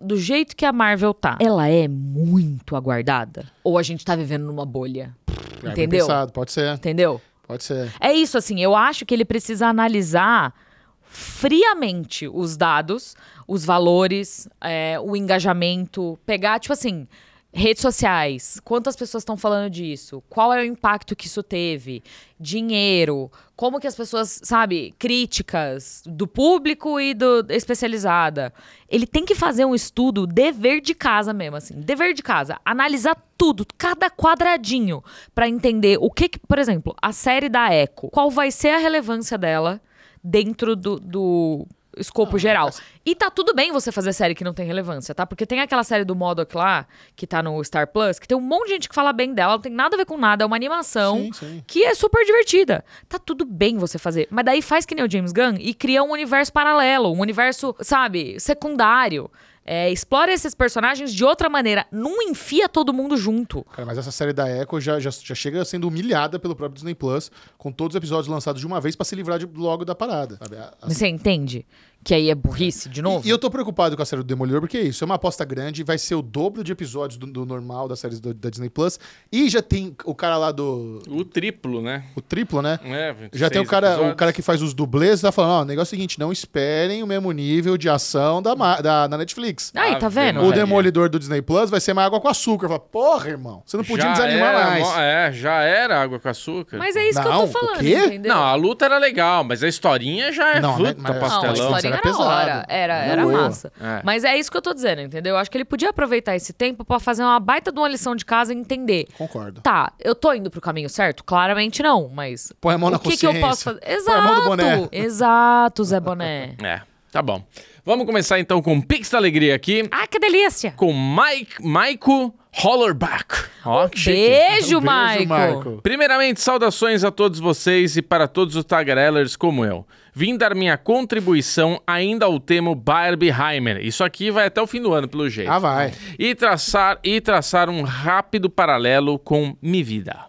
do jeito que a Marvel tá, ela é muito aguardada? Ou a gente tá vivendo numa bolha? É, Entendeu? pensado, pode ser, Entendeu? pode ser. É isso, assim, eu acho que ele precisa analisar friamente os dados, os valores, é, o engajamento, pegar, tipo assim, redes sociais, quantas pessoas estão falando disso, qual é o impacto que isso teve, dinheiro, como que as pessoas, sabe, críticas do público e do especializada. Ele tem que fazer um estudo dever de casa mesmo, assim, dever de casa, analisar tudo, cada quadradinho, pra entender o que, que, por exemplo, a série da Echo, qual vai ser a relevância dela dentro do, do escopo geral. E tá tudo bem você fazer série que não tem relevância, tá? Porque tem aquela série do Modok lá, que tá no Star Plus, que tem um monte de gente que fala bem dela, não tem nada a ver com nada, é uma animação Sim, sim. que é super divertida. Tá tudo bem você fazer. Mas daí faz que nem o James Gunn e cria um universo paralelo, um universo, sabe, secundário. É, explora esses personagens de outra maneira. Não enfia todo mundo junto. Cara, mas essa série da Echo já, já, já chega sendo humilhada pelo próprio Disney Plus, com todos os episódios lançados de uma vez pra se livrar de- logo da parada. sabe? A- a- Você entende? Que aí é burrice de novo? E, e eu tô preocupado com a série do Demolidor, porque é isso, é uma aposta grande, vai ser o dobro de episódios do, do normal das séries do- da Disney Plus. E já tem o cara lá do. O triplo, né? O triplo, né? É, Já tem o 26 cara, o cara que faz os dublês, tá falando, ó, o negócio é o seguinte, não esperem o mesmo nível de ação da, da, da Netflix. Aí, tá vendo? O. Demolidor do Disney Plus vai ser uma água com açúcar. Fala, porra, irmão, você não podia Já desanimar era mais. É, já era água com açúcar. Mas é isso que eu Não, tô o falando, quê? entendeu? Não, a luta era legal, mas a historinha já é Não, né, puta mas- Não, era era pesado. hora, era, Era boa. massa. É. Mas é isso que eu tô dizendo, entendeu? Eu acho que ele podia aproveitar esse tempo pra fazer uma baita de uma lição de casa e entender. Concordo. Tá, eu tô indo pro caminho certo? Claramente não, mas. Põe a mão na o que, que eu posso fazer? Põe a mão do Exato! boné. Exato, Zé Boné. É, tá bom. Vamos começar então com o Pix da Alegria aqui, Ah, que delícia! com Mike, Maico Ó. Beijo, Um beijo, Maico! Marco. Primeiramente, saudações a todos vocês e para todos os tagarellers como eu. Vim dar minha contribuição ainda ao tema Barbieheimer. Isso aqui vai até o fim do ano, pelo jeito. Ah, vai. e traçar e traçar um rápido paralelo com Mi Vida.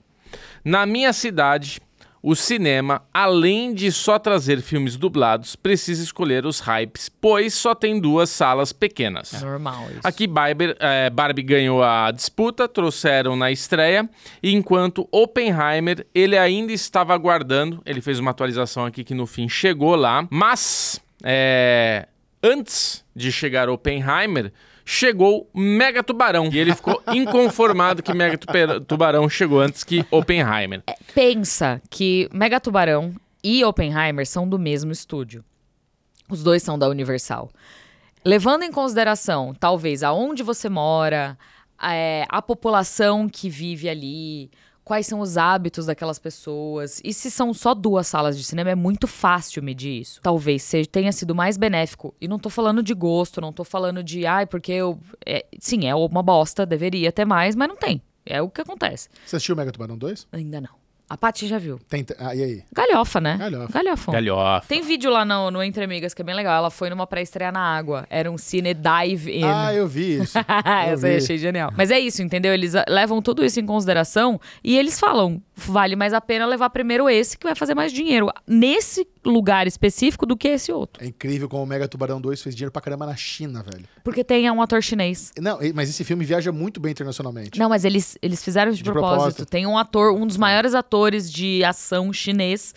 Na minha cidade, o cinema, além de só trazer filmes dublados, precisa escolher os hypes, pois só tem duas salas pequenas. Normal isso. Aqui Barbie, eh, Barbie ganhou a disputa, trouxeram na estreia, e enquanto Oppenheimer, ele ainda estava aguardando, ele fez uma atualização aqui que no fim chegou lá, mas eh, antes de chegar Oppenheimer, chegou Mega Tubarão, e ele ficou inconformado que Mega Tubarão chegou antes que Oppenheimer. Pensa que Mega Tubarão e Oppenheimer são do mesmo estúdio. Os dois são da Universal. Levando em consideração, talvez, aonde você mora, é, a população que vive ali, quais são os hábitos daquelas pessoas. E se são só duas salas de cinema, é muito fácil medir isso. Talvez seja, tenha sido mais benéfico. E não tô falando de gosto, não tô falando de, ai, porque eu. é, sim, é uma bosta, deveria ter mais, mas não tem. É o que acontece. Você assistiu o Mega Tubarão 2? Ainda não. A Paty já viu. Tem, ah, e aí? Galhofa, né? Galhofa. Galhofão. Galhofa. Tem vídeo lá no, no Entre Amigas que é bem legal. Ela foi numa pré-estreia na água. Era um cine dive-in. Ah, eu vi isso. Eu Essa aí vi. achei genial. Mas é isso, entendeu? Eles ah, levam tudo isso em consideração e eles falam: vale mais a pena levar primeiro esse que vai fazer mais dinheiro nesse lugar específico do que esse outro. É incrível como o Mega Tubarão 2 fez dinheiro pra caramba na China, velho. Porque tem um ator chinês. Não, mas esse filme viaja muito bem internacionalmente. Não, mas eles, eles fizeram de, De propósito. propósito. Tem um ator, um dos maiores atores de ação chinês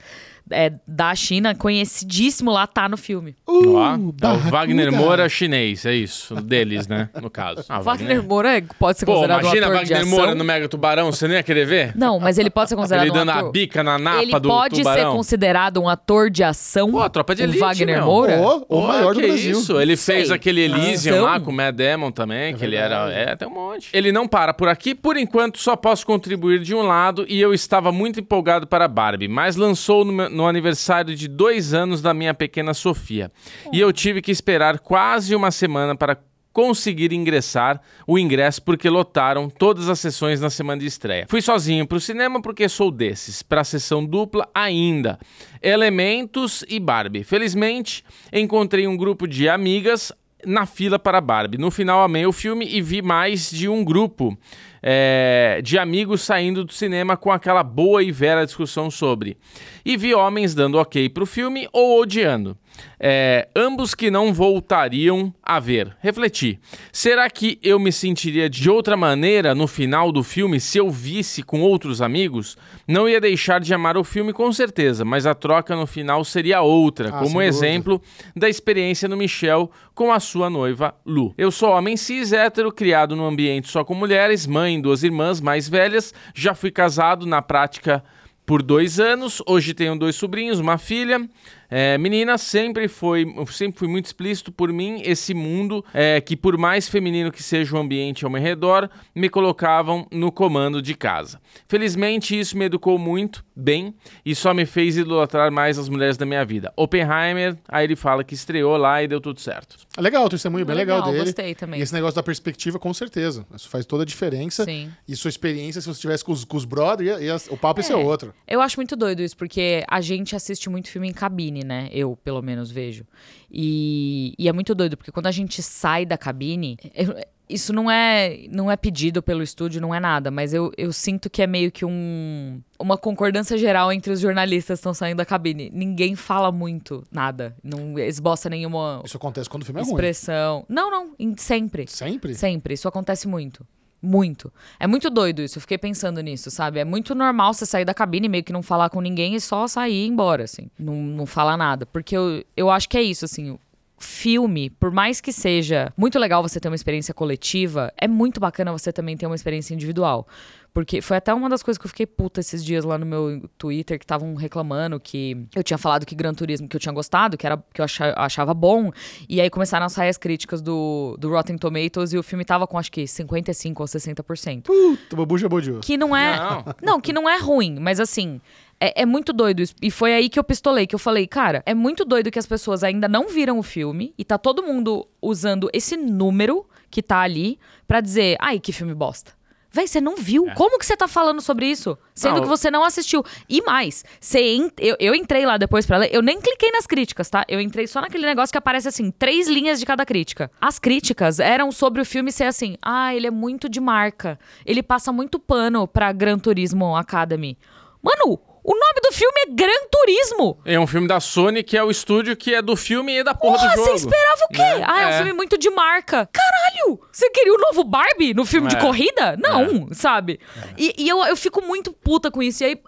é, da China, conhecidíssimo lá, tá no filme. Uh, é o. Wagner Moura chinês, é isso. Deles, né? No caso. Ah, Wagner Moura pode ser Pô, considerado imagina um ator de Wagner ação. Moura no Mega Tubarão, você nem ia querer ver? Não, mas ele pode ser considerado Ele um dando ator... a bica na napa ele do pode ser tubarão. considerado um ator de ação. Pô, Tropa de o Elite, Wagner meu. Moura. O maior do que Brasil. isso, ele fez Sei. aquele Elysium Ação. lá com o Matt Damon também, que ele era... É, tem um monte. Ele não para por aqui, por enquanto só posso contribuir de um lado e eu estava muito empolgado para Barbie, mas lançou no, meu- no aniversário de dois anos da minha pequena Sofia. E eu tive que esperar quase uma semana para conseguir ingressar o ingresso porque lotaram todas as sessões na semana de estreia. Fui sozinho pro cinema porque sou desses, para a sessão dupla ainda. Elementos e Barbie. Felizmente, encontrei um grupo de amigas na fila para Barbie. No final, amei o filme e vi mais de um grupo é, de amigos saindo do cinema com aquela boa e vera discussão sobre. E vi homens dando ok pro filme ou odiando. É, ambos que não voltariam a ver. Refleti. Será que eu me sentiria de outra maneira no final do filme se eu visse com outros amigos? Não ia deixar de amar o filme com certeza, mas a troca no final seria outra, Ah, como sem dúvida. exemplo da experiência no Michel com a sua noiva Lu. Eu sou homem cis hétero, criado num ambiente só com mulheres, mãe, duas irmãs mais velhas, já fui casado na prática por dois anos, hoje tenho dois sobrinhos, uma filha. É, menina, sempre foi, sempre fui muito explícito por mim, esse mundo é, que por mais feminino que seja o ambiente ao meu redor, me colocavam no comando de casa. Felizmente isso me educou muito bem e só me fez idolatrar mais as mulheres da minha vida. Oppenheimer, aí ele fala que estreou lá e deu tudo certo. É legal, o testemunho bem legal, Legal, dele. gostei também. E esse negócio da perspectiva, com certeza. Isso faz toda a diferença. Sim. E sua experiência, se você tivesse com os, com os brothers, o papo ia ser É. outro. Eu acho muito doido isso, porque a gente assiste muito filme em cabine, né? Eu, pelo menos, vejo. E, e é muito doido, porque quando a gente sai da cabine, eu- isso não é, não é pedido pelo estúdio, não é nada, mas eu, eu sinto que é meio que um, uma concordância geral entre os jornalistas que estão saindo da cabine. Ninguém fala muito nada, não esboça nenhuma Isso acontece quando o filme é ruim. expressão. Não, não, em- sempre. Sempre? Sempre. Isso acontece muito. Muito. É muito doido isso. Eu fiquei pensando nisso, sabe? É muito normal você sair da cabine, meio que não falar com ninguém e só sair e ir embora, assim. Não, não falar nada. Porque eu, eu acho que é isso, assim. Filme, por mais que seja muito legal você ter uma experiência coletiva, é muito bacana você também ter uma experiência individual. Porque foi até uma das coisas que eu fiquei puta esses dias lá no meu Twitter, que estavam reclamando que eu tinha falado que Gran Turismo, que eu tinha gostado, que era que eu acha- achava bom. E aí começaram a sair as críticas do, do Rotten Tomatoes e o filme tava com acho que 55% ou 60%. Puta, Babu Jabodio. Que não é. Não. Não, que não é ruim, mas assim. É, é muito doido isso. E foi aí que eu pistolei, que eu falei, cara, é muito doido que as pessoas ainda não viram o filme e tá todo mundo usando esse número que tá ali pra dizer, ai, que filme bosta. Véi, você não viu? Como que você tá falando sobre isso? Sendo Não, que você não assistiu. E mais, você eu, eu entrei lá depois pra ler, eu nem cliquei nas críticas, tá? Eu entrei só naquele negócio que aparece assim, três linhas de cada crítica. As críticas eram sobre o filme ser assim, ah, ele é muito de marca. Ele passa muito pano pra Gran Turismo Academy. Mano, o nome do filme é Gran Turismo! É um filme da Sony, que é o estúdio que é do filme e da porra Porra, do jogo. você esperava o quê? né? Ah, é um filme muito de marca. Caralho! Você queria o novo Barbie no filme de É. corrida? Não, sabe? E, e eu, eu fico muito puta com isso. E aí,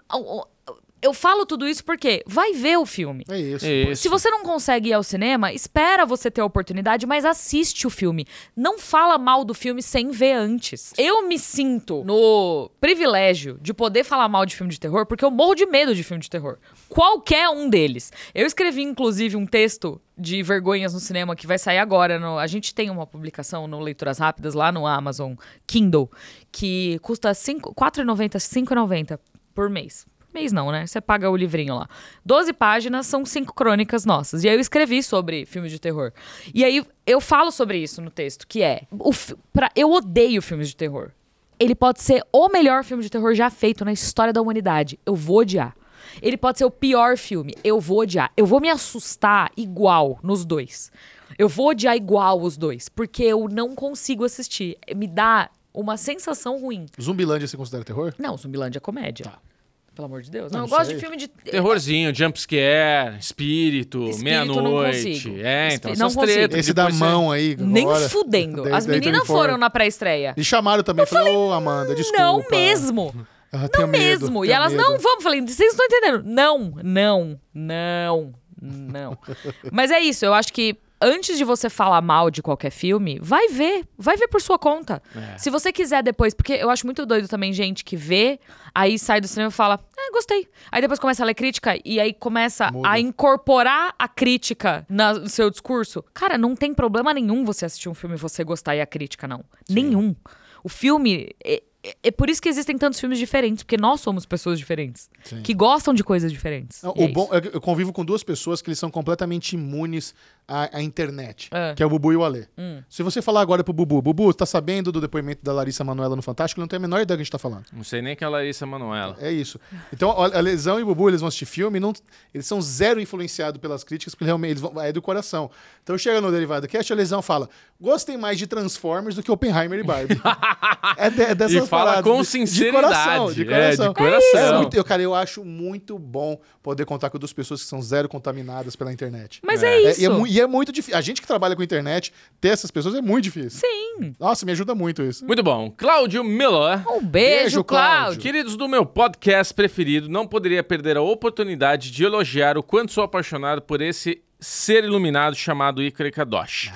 eu, falo tudo isso porque vai ver o filme. É isso. Isso. Se você não consegue ir ao cinema, espera você ter a oportunidade, mas assiste o filme. Não fala mal do filme sem ver antes. Eu me sinto no privilégio de poder falar mal de filme de terror, porque eu morro de medo de filme de terror. Qualquer um deles. Eu escrevi, inclusive, um texto de vergonhas no cinema que vai sair agora. no- a gente tem uma publicação no Leituras Rápidas lá no Amazon Kindle, que custa R$ 4,90, R$ 5,90 por mês. Mês não, né? Você paga o livrinho lá. 12 páginas são cinco crônicas nossas. E aí eu escrevi sobre filmes de terror. E aí eu falo sobre isso no texto, que é... O, pra, eu odeio filmes de terror. Ele pode ser o melhor filme de terror já feito na história da humanidade. Eu vou odiar. Ele pode ser o pior filme. Eu vou odiar. Eu vou me assustar igual nos dois. Eu vou odiar igual os dois. Porque eu não consigo assistir. Me dá uma sensação ruim. Zumbilândia você considera terror? Não, Zumbilândia é comédia. Pelo amor de Deus. Não, Não eu gosto sei. de filme de. Terrorzinho, jumpscare, espírito, meia-noite. É, então Espí- não essas tretas. Esse da mão aí. Nem agora. fudendo. Daí- As meninas 24. foram na pré-estreia. E chamaram também. Falei, ô, Amanda, desculpa. Não mesmo. Eu Não medo, mesmo. e elas, medo. não, vamos. Falei, vocês não estão entendendo. Não, não, não, não. Mas é isso, eu acho que antes de você falar mal de qualquer filme, vai ver. Vai ver por sua conta. É. Se você quiser depois, porque eu acho muito doido também gente que vê, aí sai do cinema e fala, é, gostei. Aí depois começa a ler crítica e aí começa Muda. a incorporar a crítica no seu discurso. Cara, não tem problema nenhum você assistir um filme e você gostar e a crítica não. Nenhum. O filme. É, é- por isso que existem tantos filmes diferentes, porque nós somos pessoas diferentes. Sim. Que gostam de coisas diferentes. Não, E é o bom, é que eu convivo com duas pessoas que eles são completamente imunes à, à internet, É. que é o Bubu e o Alê. Hum. Se você falar agora pro Bubu, Bubu, tá sabendo do depoimento da Larissa Manoela no Fantástico? Ele não tem a menor ideia do que a gente tá falando. Não sei nem que é a Larissa Manoela. É isso. Então, a Lesão e o Bubu, eles vão assistir filme, não, eles são zero influenciados pelas críticas, porque realmente eles vão, é do coração. Então, chega no Derivado Cast, a Lesão fala, gostei mais de Transformers do que Oppenheimer e Barbie. é, de, é dessas E fala paradas, com de- sinceridade. De coração, de É, coração. de coração. É muito- eu, cara, eu acho muito bom poder contar com duas pessoas que são zero contaminadas pela internet. Mas é, É, isso. e, é, e é muito difícil. A gente que trabalha com internet, ter essas pessoas é muito difícil. Sim. Nossa, me ajuda muito isso. Muito bom. Cláudio Miller. Um beijo, Beijo, Cláudio. Queridos do meu podcast preferido, não poderia perder a oportunidade de elogiar o quanto sou apaixonado por esse ser iluminado chamado Ikari Kadosh.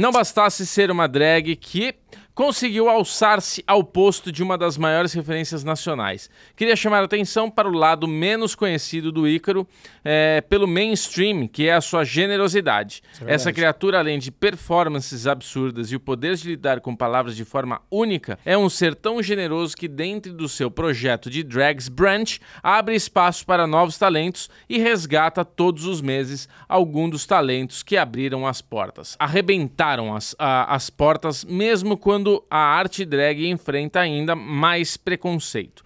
Não bastasse ser uma drag que conseguiu alçar-se ao posto de uma das maiores referências nacionais. Queria chamar a atenção para o lado menos conhecido do Ícaro é, pelo mainstream, que é a sua generosidade. é Essa criatura, além de performances absurdas e o poder de lidar com palavras de forma única, é um ser tão generoso que, dentro do seu projeto de Drags Branch, abre espaço para novos talentos e resgata todos os meses algum dos talentos que abriram as portas. Arrebentaram as, a- as portas, mesmo quando a arte drag enfrenta ainda mais preconceito.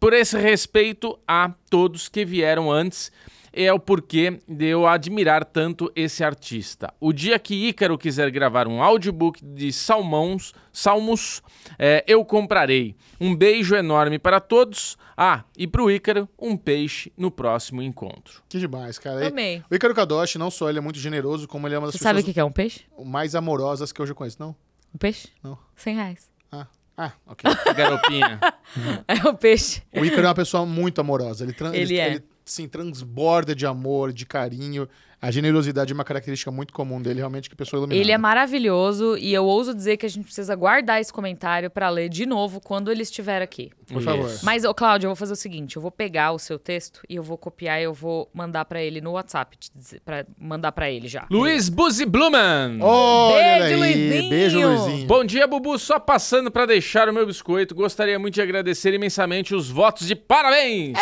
Por esse respeito a todos que vieram antes, é o porquê de eu admirar tanto esse artista. O dia que Ícaro quiser gravar um audiobook de salmões, salmos, é, eu comprarei. Um beijo enorme para todos. Ah, e pro Ícaro, um peixe no próximo encontro. Que demais, cara. Amei. O Ícaro Kadoshi, não só ele é muito generoso, como ele é uma das Você sabe o pessoas que que é um peixe? mais amorosas que eu já conheço. Não? Um peixe? Não. 100 reais. Ah, ah ok. Garopinha. É o peixe. o Ícaro é uma pessoa muito amorosa. Ele, tran- Ele é. sim, transborda de amor, de carinho. A generosidade é uma característica muito comum dele, realmente, que pessoa iluminada. Ele é maravilhoso e eu ouso dizer que a gente precisa guardar esse comentário pra ler de novo quando ele estiver aqui. Por favor. Mas, ô, Cláudio, eu vou fazer o seguinte: eu vou pegar o seu texto e eu vou copiar e eu vou mandar pra ele no WhatsApp, pra mandar pra ele já. Luiz Buzi Blumen. Olha Beijo, aí. Luizinho. Beijo, Luizinho. Bom dia, Bubu. Só passando para deixar o meu biscoito, gostaria muito de agradecer imensamente os votos de parabéns.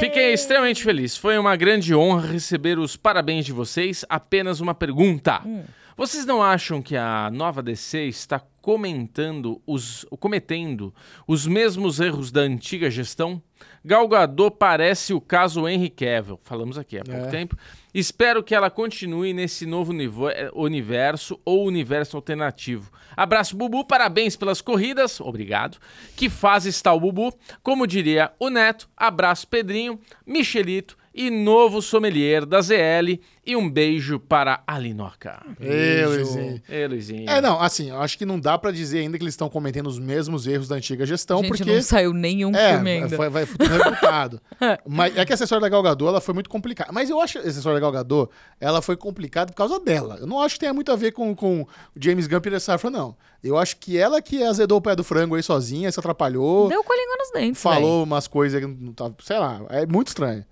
Fiquei extremamente feliz. Foi uma grande honra receber os parabéns de vocês. Apenas uma pergunta. Vocês não acham que a nova DC está comentando os, cometendo os mesmos erros da antiga gestão? Gal Gadot parece o caso Henry Cavill. Falamos aqui há pouco É. tempo. Espero que ela continue nesse novo eh, universo ou universo alternativo. Abraço, Bubu. Parabéns pelas corridas. Obrigado. Que fase está o Bubu? Como diria o Neto, abraço, Pedrinho, Michelito e novo sommelier da ZL. E um beijo para a Linoca. Ê, Luizinho. Ê, Luizinho. É, não, assim, eu acho que não dá pra dizer ainda que eles estão cometendo os mesmos erros da antiga gestão, Gente, porque não saiu nenhum é, filme ainda. vai, resultado. Mas é que essa história da Gal Gadot, ela foi muito complicada. Mas eu acho que essa história da Gal Gadot, ela foi complicada por causa dela. Eu não acho que tenha muito a ver com, com o James Gunn e Safran, não. Eu acho que ela que azedou o pé do frango aí sozinha, se atrapalhou, Deu com a língua nos dentes. falou umas coisas que não tava, sei lá, é muito estranho.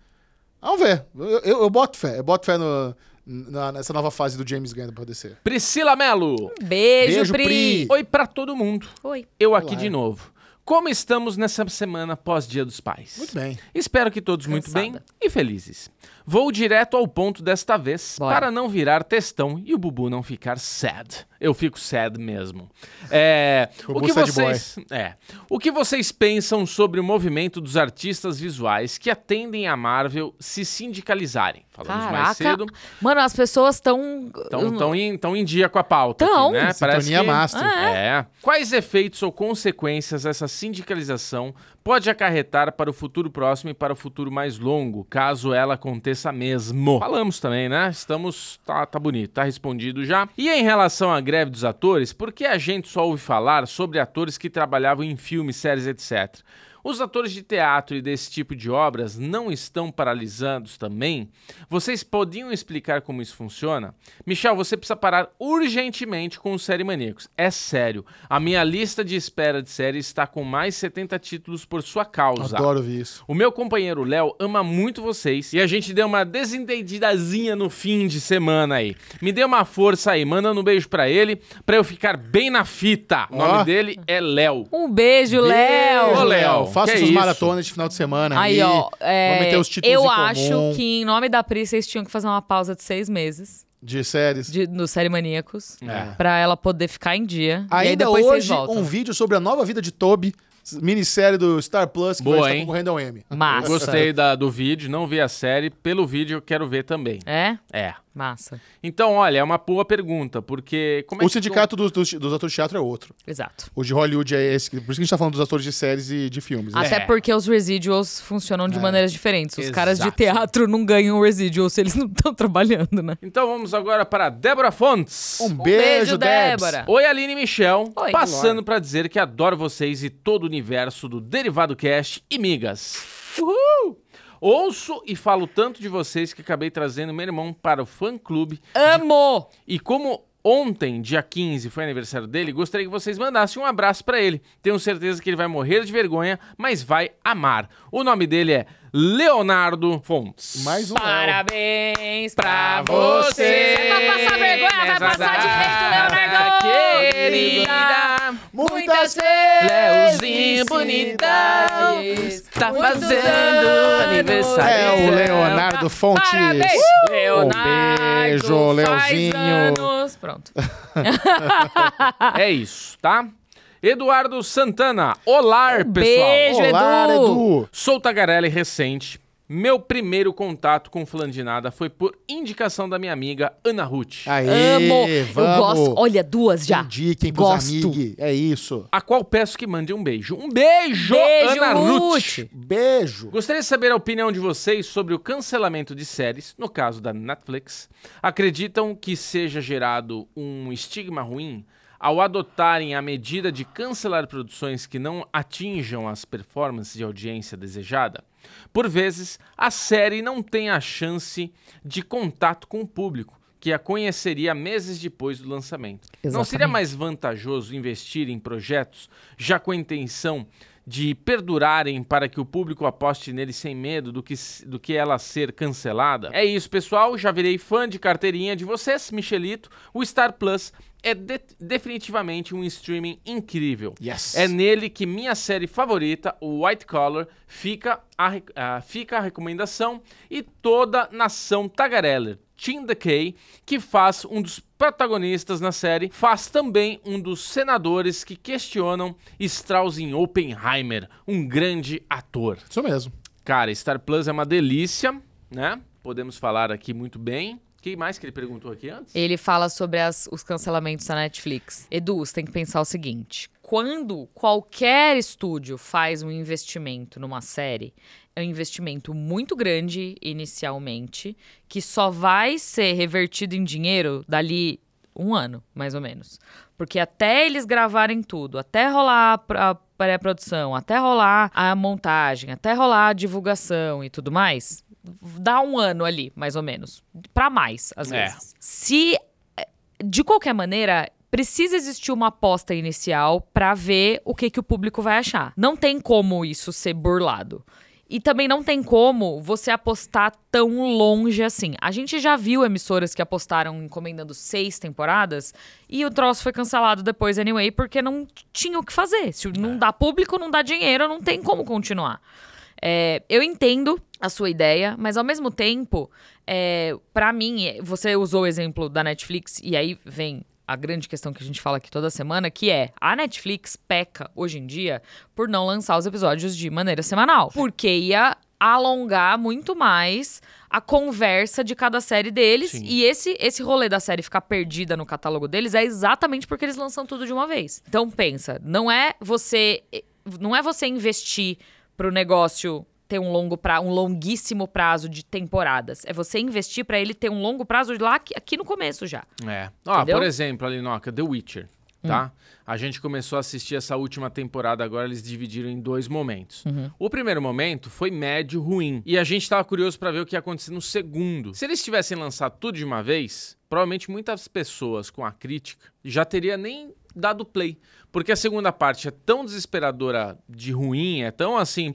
Vamos ver. Eu, eu, eu boto fé. Eu boto fé no- na- nessa nova fase do James Gunn pra descer. Priscila Melo. velho. Beijo, Beijo, Pri. Pri. Oi pra todo mundo. Oi. Eu aqui Olá. de novo. Como estamos nessa semana pós-Dia dos Pais? Muito bem. Espero que todos muito bem e felizes. Vou direto ao ponto desta vez, Bora. para não virar textão e o Bubu não ficar sad. Eu fico sad mesmo. É, o Bubu que sad vocês, é, o que vocês pensam sobre o movimento dos artistas visuais que atendem a Marvel se sindicalizarem? Falamos mais Caraca. cedo. Mano, as pessoas estão. Estão em, tão em dia com a pauta. Tão. aqui, né? Sintonia master. É. Quais efeitos ou consequências essa sindicalização pode acarretar para o futuro próximo e para o futuro mais longo, caso ela aconteça mesmo? Falamos também, né? Estamos. Tá, tá bonito, tá respondido já. E em relação à greve dos atores, por que a gente só ouve falar sobre atores que trabalhavam em filmes, séries, etc? Os atores de teatro e desse tipo de obras não estão paralisados também? Vocês podiam explicar como isso funciona? Michel, você precisa parar urgentemente com os Série Maníacos. É sério. A minha lista de espera de série está com mais 70 títulos por sua causa. Adoro ouvir isso. O meu companheiro Léo ama muito vocês e a gente deu uma desentendidazinha no fim de semana aí. Me dê uma força aí, mandando um beijo pra ele, pra eu ficar bem na fita. O nome dele é Léo. Um beijo, Léo. Ô, Léo, Faça que suas isso? maratonas de final de semana Aí, ó. é, Vamos meter os títulos eu em acho comum que em nome da Pri, vocês tinham que fazer uma pausa de seis meses de séries. de, no Série Maníacos. É. Pra ela poder ficar em dia. e aí Ainda depois hoje, um vídeo sobre a nova vida de Toby, minissérie do Star Plus, que Boa, vai estar concorrendo ao Emmy. Massa. Gostei da- do vídeo, não vi a série. Pelo vídeo eu quero ver também. É? É. Massa. Então, olha, é uma boa pergunta, porque... Como é O que- sindicato dos, dos, dos atores de teatro é outro. Exato. O de Hollywood é esse. Por isso que a gente tá falando dos atores de séries e de filmes. né? Até porque os residuals funcionam de maneiras diferentes. Os caras de Exato. teatro não ganham residual se eles não estão trabalhando, né? Então vamos agora para Débora Fontes. Um, Um beijo, beijo. Débora. Oi, Aline e Michel. Oi. Passando pra dizer que adoro vocês e todo o universo do Derivado Cast e migas. Uhul! Ouço e falo tanto de vocês que acabei trazendo meu irmão para o fã-clube Amo! e como ontem, dia 15, foi aniversário dele, gostaria que vocês mandassem um abraço pra ele. Tenho certeza que ele vai morrer de vergonha, mas vai amar. O nome dele é Leonardo Fontes. Mais um. Parabéns pra você. Você vai passar vergonha, vai passar direito, Leonardo. Querida, Muitas Leozinho bonitão, tá fazendo aniversário. É o Leonardo Fontes. Parabéns, Uh! Leonardo. beijo, faz Leozinho. anos. Pronto. É isso, tá? Eduardo Santana. Olá, pessoal. beijo. Olá, Edu. Edu. Sou Tagarelli recente. Meu primeiro contato com Flan de Nada foi por indicação da minha amiga Ana Ruth. Aê, Amo. vamos. Eu gosto. Olha, duas já. Indiquem pros Gosto. amigos. É isso. A qual peço que mande um beijo. Um beijo, Beijo, Ana Ruth. Ruth. Beijo. Gostaria de saber a opinião de vocês sobre o cancelamento de séries, no caso da Netflix. Acreditam que seja gerado um estigma ruim ao adotarem a medida de cancelar produções que não atinjam as performances de audiência desejada? Por vezes, a série não tem a chance de contato com o público, que a conheceria meses depois do lançamento. Não seria Exatamente. mais vantajoso investir em projetos já com a intenção de perdurarem para que o público aposte neles sem medo do que, do que ela ser cancelada? É isso, pessoal. Já virei fã de carteirinha de vocês, Michelito. O Star Plus é de- definitivamente um streaming incrível. Yes. É nele que minha série favorita, o White Collar, fica a, ah, fica a recomendação e toda nação tagareller. Tim DeKay, que faz um dos protagonistas na série, faz também um dos senadores que questionam Strauss em Oppenheimer, um grande ator. Isso mesmo. Cara, Star Plus é uma delícia, né? Podemos falar aqui muito bem. Que mais que ele perguntou aqui antes? Ele fala sobre as- os cancelamentos da Netflix. Edu, você tem que pensar o seguinte: quando qualquer estúdio faz um investimento numa série, é um investimento muito grande inicialmente, que só vai ser revertido em dinheiro dali um ano, mais ou menos. Porque até eles gravarem tudo, até rolar a pré-produção, até rolar a montagem, até rolar a divulgação e tudo mais, dá um ano ali, mais ou menos. Pra mais, às É. vezes. Se, de qualquer maneira, precisa existir uma aposta inicial pra ver o que, que o público vai achar. Não tem como isso ser burlado. E também não tem como você apostar tão longe assim. A gente já viu emissoras que apostaram encomendando seis temporadas e o troço foi cancelado depois anyway, porque não tinha o que fazer. Se não dá público, não dá dinheiro, não tem como continuar. É, eu entendo a sua ideia, mas ao mesmo tempo, é, para mim, é, você usou o exemplo da Netflix, e aí vem a grande questão que a gente fala aqui toda semana, que é a Netflix peca hoje em dia por não lançar os episódios de maneira semanal. Porque ia alongar muito mais a conversa de cada série deles. Sim. E esse, esse rolê da série ficar perdida no catálogo deles é exatamente porque eles lançam tudo de uma vez. Então pensa, não é você. Não é você investir pro negócio ter um longo pra, um longuíssimo prazo de temporadas. É você investir pra ele ter um longo prazo lá aqui, no começo já. É. Ó, por exemplo, ali, Noca, The Witcher, tá? A gente começou a assistir essa última temporada, agora eles dividiram em dois momentos. O primeiro momento foi médio ruim. E a gente tava curioso pra ver o que ia acontecer no segundo. Se eles tivessem lançado tudo de uma vez, provavelmente muitas pessoas com a crítica já teria nem dado play. Porque a segunda parte é tão desesperadora de ruim, é tão assim,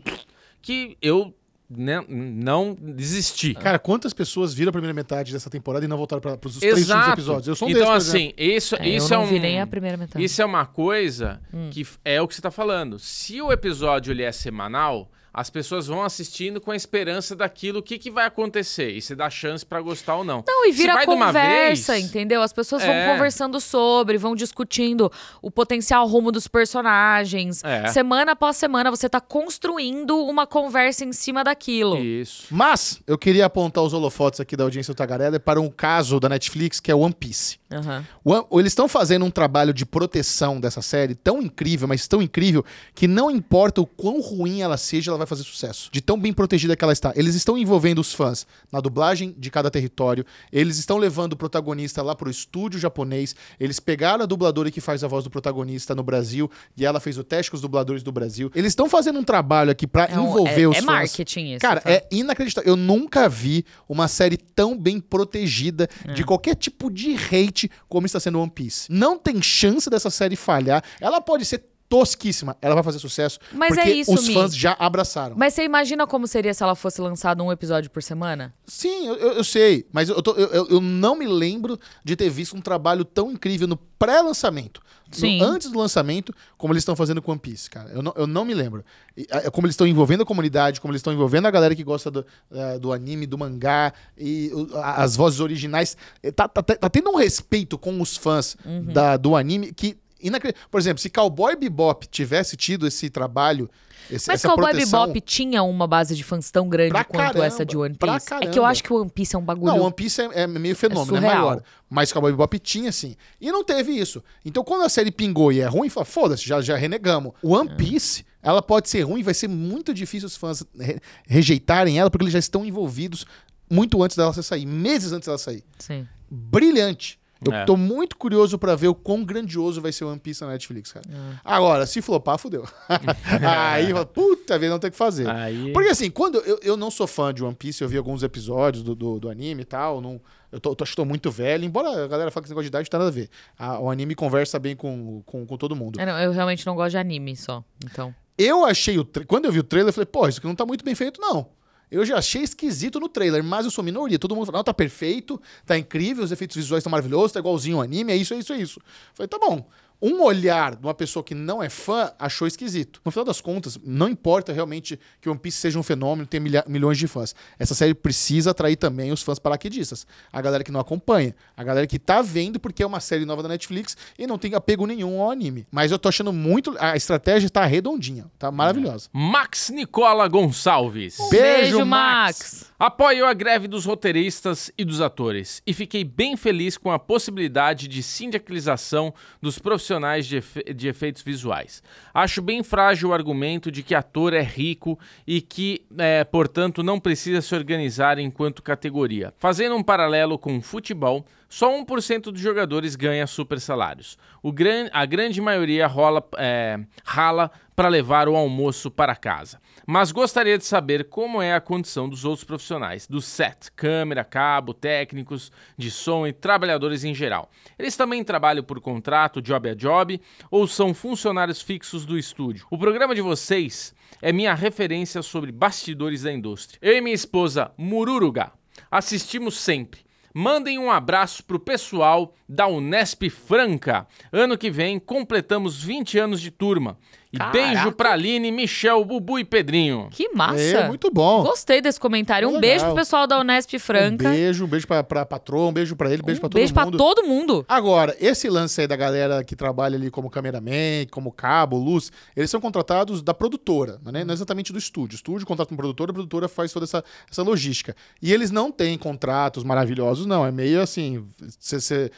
que eu né, não desisti. Cara, quantas pessoas viram a primeira metade dessa temporada e não voltaram para os três episódios? Eu sou um então, por assim, isso, É, isso eu não é um. vi nem a primeira metade. Isso é uma coisa Hum. que é o que você tá falando. Se o episódio ele é semanal, as pessoas vão assistindo com a esperança daquilo, o que, que vai acontecer. E você dá chance pra gostar ou não. Não, e Se vira vai de uma conversa, vez- entendeu? As pessoas É. vão conversando sobre, vão discutindo o potencial rumo dos personagens. É. Semana após semana, você tá construindo uma conversa em cima daquilo. Isso. Mas eu queria apontar os holofotes aqui da audiência do Tagarela para um caso da Netflix que é One Piece. Aham. One- Eles estão fazendo um trabalho de proteção dessa série tão incrível, mas tão incrível, que não importa o quão ruim ela seja, ela vai fazer sucesso. De tão bem protegida que ela está. Eles estão envolvendo os fãs na dublagem de cada território, eles estão levando o protagonista lá pro estúdio japonês, eles pegaram a dubladora que faz a voz do protagonista no Brasil e ela fez o teste com os dubladores do Brasil. Eles estão fazendo um trabalho aqui pra É envolver é- os é fãs. marketing isso, Cara, tá? é inacreditável. Eu nunca vi uma série tão bem protegida É. de qualquer tipo de hate como está sendo One Piece. Não tem chance dessa série falhar. Ela pode ser tosquíssima, ela vai fazer sucesso Mas porque é isso, os Mi. fãs já abraçaram. Mas você imagina como seria se ela fosse lançada um episódio por semana? Sim, eu, eu- sei, mas eu, tô- eu- eu- não me lembro de ter visto um trabalho tão incrível no pré-lançamento. no- Sim. Antes do lançamento, como eles estão fazendo com One Piece, cara. Eu não, eu não me lembro. E, ah, como eles estão envolvendo a comunidade, como eles estão envolvendo a galera que gosta do, ah, do anime, do mangá, e a- as vozes originais. Eh, Tá, tá, tá tendo um respeito com os fãs Uhum. da, do anime que. Inacre- Por exemplo, se Cowboy Bebop tivesse tido esse trabalho. Esse, Mas essa Cowboy proteção, Bebop tinha uma base de fãs tão grande quanto caramba, essa de One Piece. É que eu acho que o One Piece é um bagulho. Não, One Piece é, é meio fenômeno, é, surreal. maior. Mas Cowboy Bebop tinha, sim. E não teve isso. Então, quando a série pingou e é ruim, fala, foda-se, já, já renegamos. É. One Piece, ela pode ser ruim, vai ser muito difícil os fãs re- rejeitarem ela, porque eles já estão envolvidos muito antes dela sair, meses antes dela sair. Sim. Brilhante. Eu É. tô muito curioso pra ver o quão grandioso vai ser o One Piece na Netflix, cara. É. Agora, se flopar, fudeu. Aí, puta vida, não tem o que fazer. Aí... Porque assim, quando eu, eu não sou fã de One Piece, eu vi alguns episódios do, do, do anime e tal. Não, eu tô, tô, acho que tô muito velho, embora a galera fale que esse negócio de idade não tem nada a ver. A- o anime conversa bem com, com, com todo mundo. É, não, eu realmente não gosto de anime só. Então. Eu achei o. Quando eu vi o trailer, eu falei, pô, isso aqui não tá muito bem feito, não. Eu já achei esquisito no trailer, mas eu sou minoria. Todo mundo fala, não, tá perfeito, tá incrível, os efeitos visuais estão maravilhosos, tá igualzinho ao anime, é isso, é isso, é isso. Eu falei, tá bom. Um olhar de uma pessoa que não é fã achou esquisito. No final das contas, não importa realmente que One Piece seja um fenômeno, tenha milha- milhões de fãs. Essa série precisa atrair também os fãs paraquedistas. A galera que não acompanha. A galera que tá vendo porque é uma série nova da Netflix e não tem apego nenhum ao anime. Mas eu tô achando muito. A estratégia tá redondinha, tá maravilhosa. Max Nicola Gonçalves. Beijo, Max. Apoio a greve dos roteiristas e dos atores e fiquei bem feliz com a possibilidade de sindicalização dos profissionais de, efe- de efeitos visuais. Acho bem frágil o argumento de que ator é rico e que, é, portanto, não precisa se organizar enquanto categoria. Fazendo um paralelo com o futebol, só 1% dos jogadores ganha super salários. O gran a grande maioria rola, é, rala para levar o almoço para casa. Mas gostaria de saber como é a condição dos outros profissionais, do set, câmera, cabo, técnicos de som e trabalhadores em geral. Eles também trabalham por contrato, job a job, ou são funcionários fixos do estúdio? O programa de vocês é minha referência sobre bastidores da indústria. Eu e minha esposa Mururuga assistimos sempre. Mandem um abraço pro pessoal da Unesp Franca. Ano que vem completamos 20 anos de turma. E Caraca. beijo pra Aline, Michel, Bubu e Pedrinho. Que massa. É, muito bom. Gostei desse comentário. Um Legal. beijo pro pessoal da Unesp Franca. Um beijo, um beijo pra, pra patroa, um beijo pra ele, um beijo pra todo beijo pra mundo. todo mundo. Agora, esse lance aí da galera que trabalha ali como cameraman, como cabo, luz, eles são contratados da produtora, né? não é exatamente do estúdio. O estúdio contrata uma produtora, a produtora faz toda essa, essa logística. E eles não têm contratos maravilhosos, não. É meio assim. cê- cê-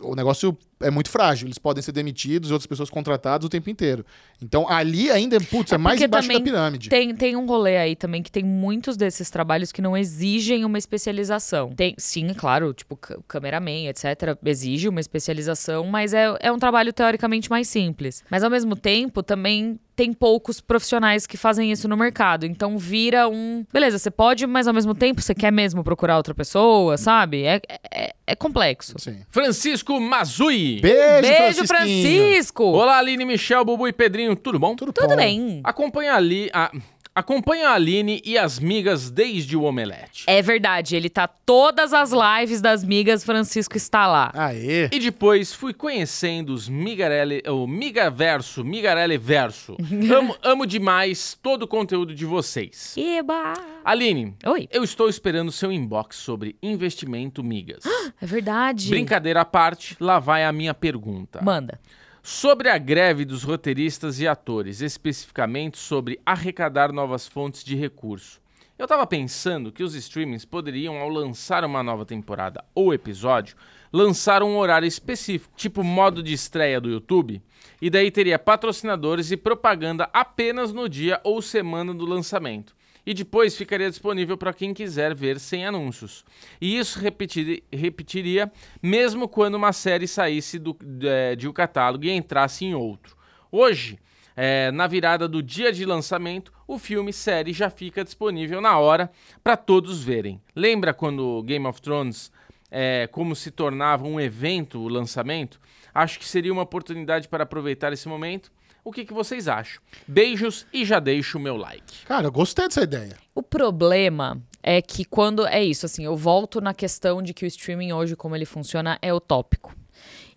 o negócio é muito frágil. Eles podem ser demitidos e outras pessoas contratadas o tempo inteiro. Então ali ainda, putz, é, É mais embaixo da também pirâmide. Tem, tem um rolê aí também que tem muitos desses trabalhos que não exigem uma especialização. Tem, sim, claro, tipo, cameraman, etc., exige uma especialização, mas é, é um trabalho teoricamente mais simples. Mas ao mesmo tempo, também tem poucos profissionais que fazem isso no mercado. Então vira um. Beleza, você pode, mas ao mesmo tempo você quer mesmo procurar outra pessoa, sabe? É, é, é complexo. Sim. Francisco Mazui. Beijo, Beijo. Francisco! Olá, Aline, Michel, Bubu e Pedrinho, tudo bom? Tudo, Tudo bom. bem. Acompanha ali a... Acompanha a Aline e as migas desde o Omelete. É verdade, ele tá todas as lives das migas, Francisco está lá. Aê. E depois fui conhecendo os Migarelli, o Migaverso, Migarelli Verso. amo, amo demais todo o conteúdo de vocês. Eba! Aline, Oi, eu estou esperando seu inbox sobre investimento migas. é verdade. Brincadeira à parte, lá vai a minha pergunta. Manda. Sobre a greve dos roteiristas e atores, especificamente sobre arrecadar novas fontes de recurso. Eu tava pensando que os streamings poderiam, ao lançar uma nova temporada ou episódio, lançar um horário específico, tipo modo de estreia do YouTube, e daí teria patrocinadores e propaganda apenas no dia ou semana do lançamento. E depois ficaria disponível para quem quiser ver sem anúncios. E isso repetir, repetiria mesmo quando uma série saísse do, é, de um catálogo e entrasse em outro. Hoje, é, na virada do dia de lançamento, o filme série já fica disponível na hora para todos verem. Lembra quando Game of Thrones é, como se tornava um evento o lançamento? Acho que seria uma oportunidade para aproveitar esse momento. O que, que vocês acham? Beijos e já deixo o meu like. Cara, eu gostei dessa ideia. O problema é que quando é isso, assim, eu volto na questão de que o streaming hoje, como ele funciona, é utópico.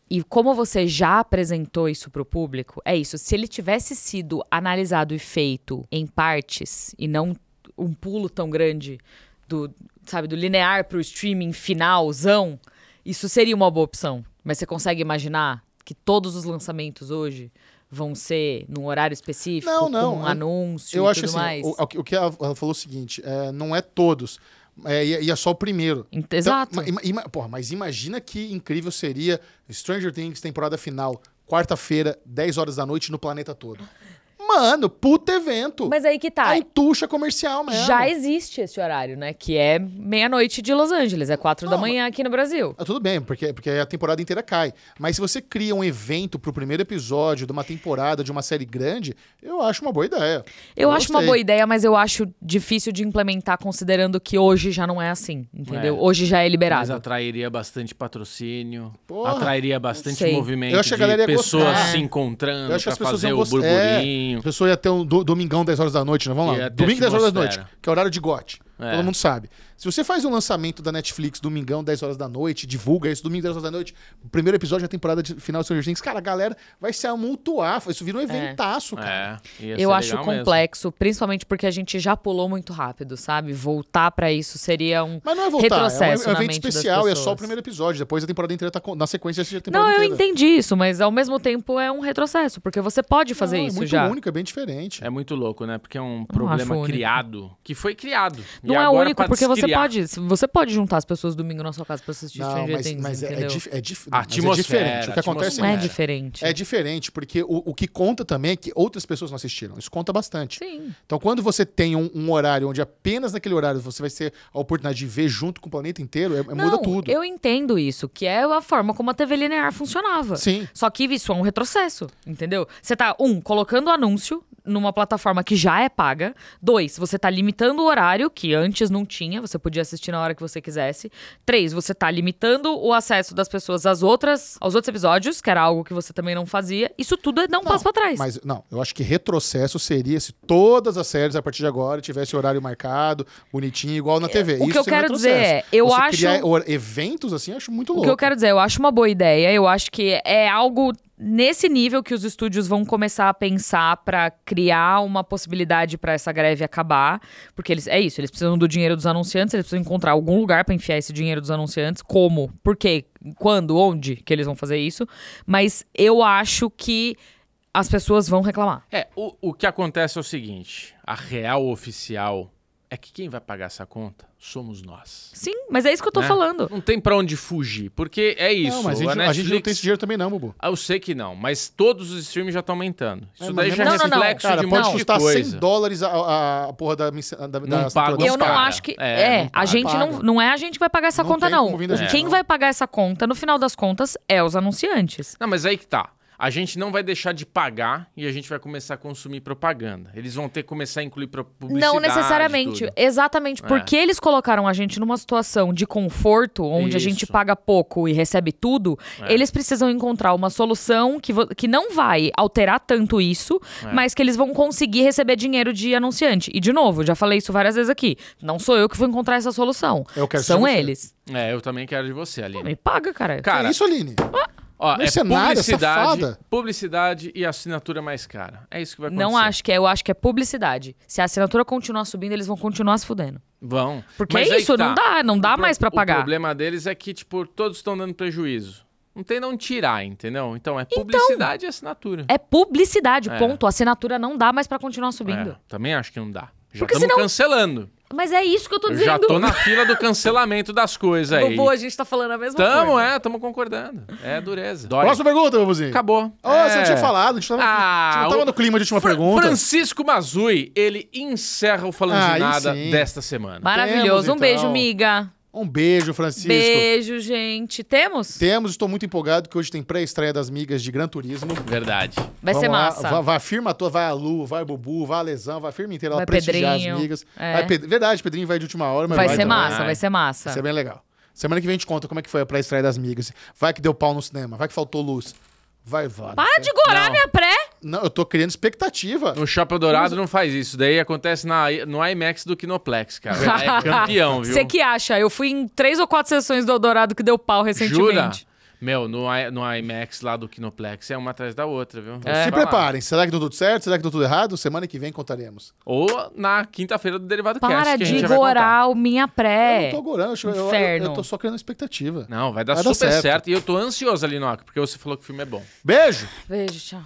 E como você já apresentou isso para o público, é isso. Se ele tivesse sido analisado e feito em partes e não um pulo tão grande do, sabe, do linear para o streaming finalzão, isso seria uma boa opção. Mas você consegue imaginar que todos os lançamentos hoje vão ser num horário específico, Não, não, com um anúncio Eu e acho tudo assim, mais? o, o que ela falou é o seguinte, é, não é todos, é, e é- é só o primeiro. Então, Exato. ima- ima- porra, mas imagina que incrível seria Stranger Things temporada final, quarta-feira, 10 horas da noite no planeta todo. Mano, puta evento. Mas aí que tá. É um tucha comercial mesmo. Já existe esse horário, né? Que é meia-noite de Los Angeles, é quatro da manhã aqui no Brasil. Ah, tudo bem, porque, porque a temporada inteira cai. Mas se você cria um evento pro primeiro episódio de uma temporada, de uma série grande, eu acho uma boa ideia. Eu acho uma boa ideia, mas eu acho difícil de implementar, considerando que hoje já não é assim, entendeu? É. Hoje já é Mas liberado. atrairia bastante patrocínio, Porra, atrairia bastante movimento Eu acho que a de galera ia pessoas gostar. se encontrando Eu acho que pra as pessoas fazer o gostar. É, burburinho. a pessoa ia ter um do- domingão 10 horas da noite, né? Vamos Ia lá. ter Domingo 10 horas da noite, atmosfera. que é horário de gote. É. Todo mundo sabe. Se você faz um lançamento da Netflix domingão 10 horas da noite, divulga isso domingo 10 horas da noite, o primeiro episódio da temporada de final de Stranger Things, cara, a galera vai se amultuar, isso vira um eventaço, cara. É, Eu acho legal mesmo. complexo, principalmente porque a gente já pulou muito rápido, sabe? Voltar pra isso seria um. Mas não é voltar, é um, Retrocesso é um evento especial e é só o primeiro episódio. Depois a temporada inteira tá na sequência da temporada Não, eu inteira. entendi isso, mas ao mesmo tempo é um retrocesso, porque você pode fazer Não, isso é muito já. único, é bem diferente. É muito louco, né? Porque é um problema criado, que foi criado. Não é único, porque você pode. Você pode juntar as pessoas domingo na sua casa pra assistir Não, Stranger mas, Things, mas é, é, dif- é dif- A mas é atmosfera, diferente. O que acontece Não é é, diferente. é diferente, porque o, o que conta também é que outras pessoas não assistiram. Isso conta bastante. Sim. Então, quando você tem um, um horário onde apenas naquele horário você vai ter a oportunidade de ver junto com o planeta inteiro, é- é- muda Não, tudo. Eu entendo isso, que é a forma como a TV linear funcionava. Sim. Só que isso é um retrocesso, entendeu? Você tá, um, colocando anúncio numa plataforma que já é paga. Dois, você tá limitando o horário, que antes não tinha, você podia assistir na hora que você quisesse. Três, você tá limitando o acesso das pessoas às outras, aos outros episódios, que era algo que você também não fazia. Isso tudo é dar um Não, passo pra trás. Mas não, eu acho que retrocesso seria se todas as séries a partir de agora tivesse horário marcado, bonitinho, igual na TV. É, o que Isso eu seria um quero dizer é, eu Você acho- criar eventos assim, eu acho muito O louco. que eu quero dizer, eu acho uma boa ideia, eu acho que é algo nesse nível que os estúdios vão começar a pensar pra criar uma possibilidade pra essa greve acabar, porque eles é isso, eles precisam do dinheiro dos anunciantes, eles precisam encontrar algum lugar pra enfiar esse dinheiro dos anunciantes, como, por quê, quando, onde que eles vão fazer isso, mas eu acho que as pessoas vão reclamar. É, o, o que acontece é o seguinte: a real oficial é que quem vai pagar essa conta somos nós. Sim, mas é isso que eu tô né? falando. Não tem pra onde fugir, porque é isso. Não, mas a gente, a a gente não tem Netflix- esse dinheiro também não, Bubu. Ah, eu sei que não, mas todos os streams já estão aumentando. Isso É, daí já é não- Não, não, não. reflexo Cara, de um pode monte de custar coisa. 100 dólares a, a, a porra da, da, da Não Eu não cara. acho que. É, É, não a gente não, não é a gente que vai pagar essa Não conta, não. gente, Quem não. vai pagar essa conta, no final das contas, é os anunciantes. Não, mas aí que tá. A gente não vai deixar de pagar e a gente vai começar a consumir propaganda. Eles vão ter que começar a incluir publicidade. Não necessariamente. tudo. Exatamente. É. Porque eles colocaram a gente numa situação de conforto, onde a gente Isso. paga pouco e recebe tudo, É. eles precisam encontrar uma solução que, que não vai alterar tanto isso, É. mas que eles vão conseguir receber dinheiro de anunciante. E, de novo, já falei isso várias vezes aqui. Não sou eu que vou encontrar essa solução. Eu quero São eles. É, eu também quero de você, Aline. Me paga, cara. Cara, que isso, Aline? Ó, é mercenária, publicidade, safada. publicidade e assinatura mais cara. É isso que vai acontecer. Não acho que é, eu acho que é publicidade. Se a assinatura continuar subindo, eles vão continuar se fudendo. Vão. Porque Mas é isso, tá. não dá, não dá O mais pra pagar. O problema deles é que, tipo, todos estão dando prejuízo. Não tem onde tirar, entendeu? Então é publicidade e assinatura. É publicidade, É. ponto. A assinatura não dá mais pra continuar subindo. É, também acho que não dá. Já estamos senão- cancelando. Mas é isso que eu tô dizendo. já tô na fila do cancelamento das coisas aí. Bobo, a gente tá falando a mesma Tamo, coisa. é, tamo concordando. É dureza. Dói. Próxima pergunta, Babuzinho. Acabou. Ô, você não É. tinha falado, a gente, tava, a gente não Ah, tava o- no clima de última Fra- pergunta. Francisco Mazui, ele encerra o Falando de Aí Nada sim. desta semana. Maravilhoso. Temos, um beijo, então. miga. Um beijo, Francisco. Beijo, gente. Temos? Temos, estou muito empolgado que hoje tem pré-estreia das migas de Gran Turismo. Verdade. Vai Vamos ser lá, massa. Vai, vai a firma toda, vai a Lu, vai o Bubu, vai a Lesão, vai a firma inteira lá Vai prestigiar Pedrinho, as migas. é. Vai Verdade, Pedrinho vai de última hora, mas Vai vai ser também. massa, Vai. ser massa. Vai ser bem legal. Semana que vem a gente conta como é que foi a pré-estreia das migas. Vai que deu pau no cinema, vai que faltou luz. Vai, vai. Para de gorar minha pré. Não, eu tô criando expectativa. No Shopping Dourado não faz isso. Daí acontece na, no IMAX do Kinoplex, cara. É campeão, viu? Você que acha? Eu fui em três ou quatro sessões do Eldorado que deu pau Jura? recentemente. Meu, no, I- no IMAX lá do Kinoplex é uma atrás da outra, viu? É. Se preparem. Será que deu tudo certo? Será que deu tudo errado? Semana que vem contaremos. Ou na quinta-feira do Derivado Cast, Para que a de gente já vai contar. gorar o minha Eu pré. não tô gorando, eu, eu, eu, Inferno. eu tô só criando expectativa. Não, vai dar Vai dar super certo. certo. E eu tô ansioso ali, Noca, porque você falou que o filme é bom. Beijo! Beijo, tchau.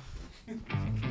Thank you.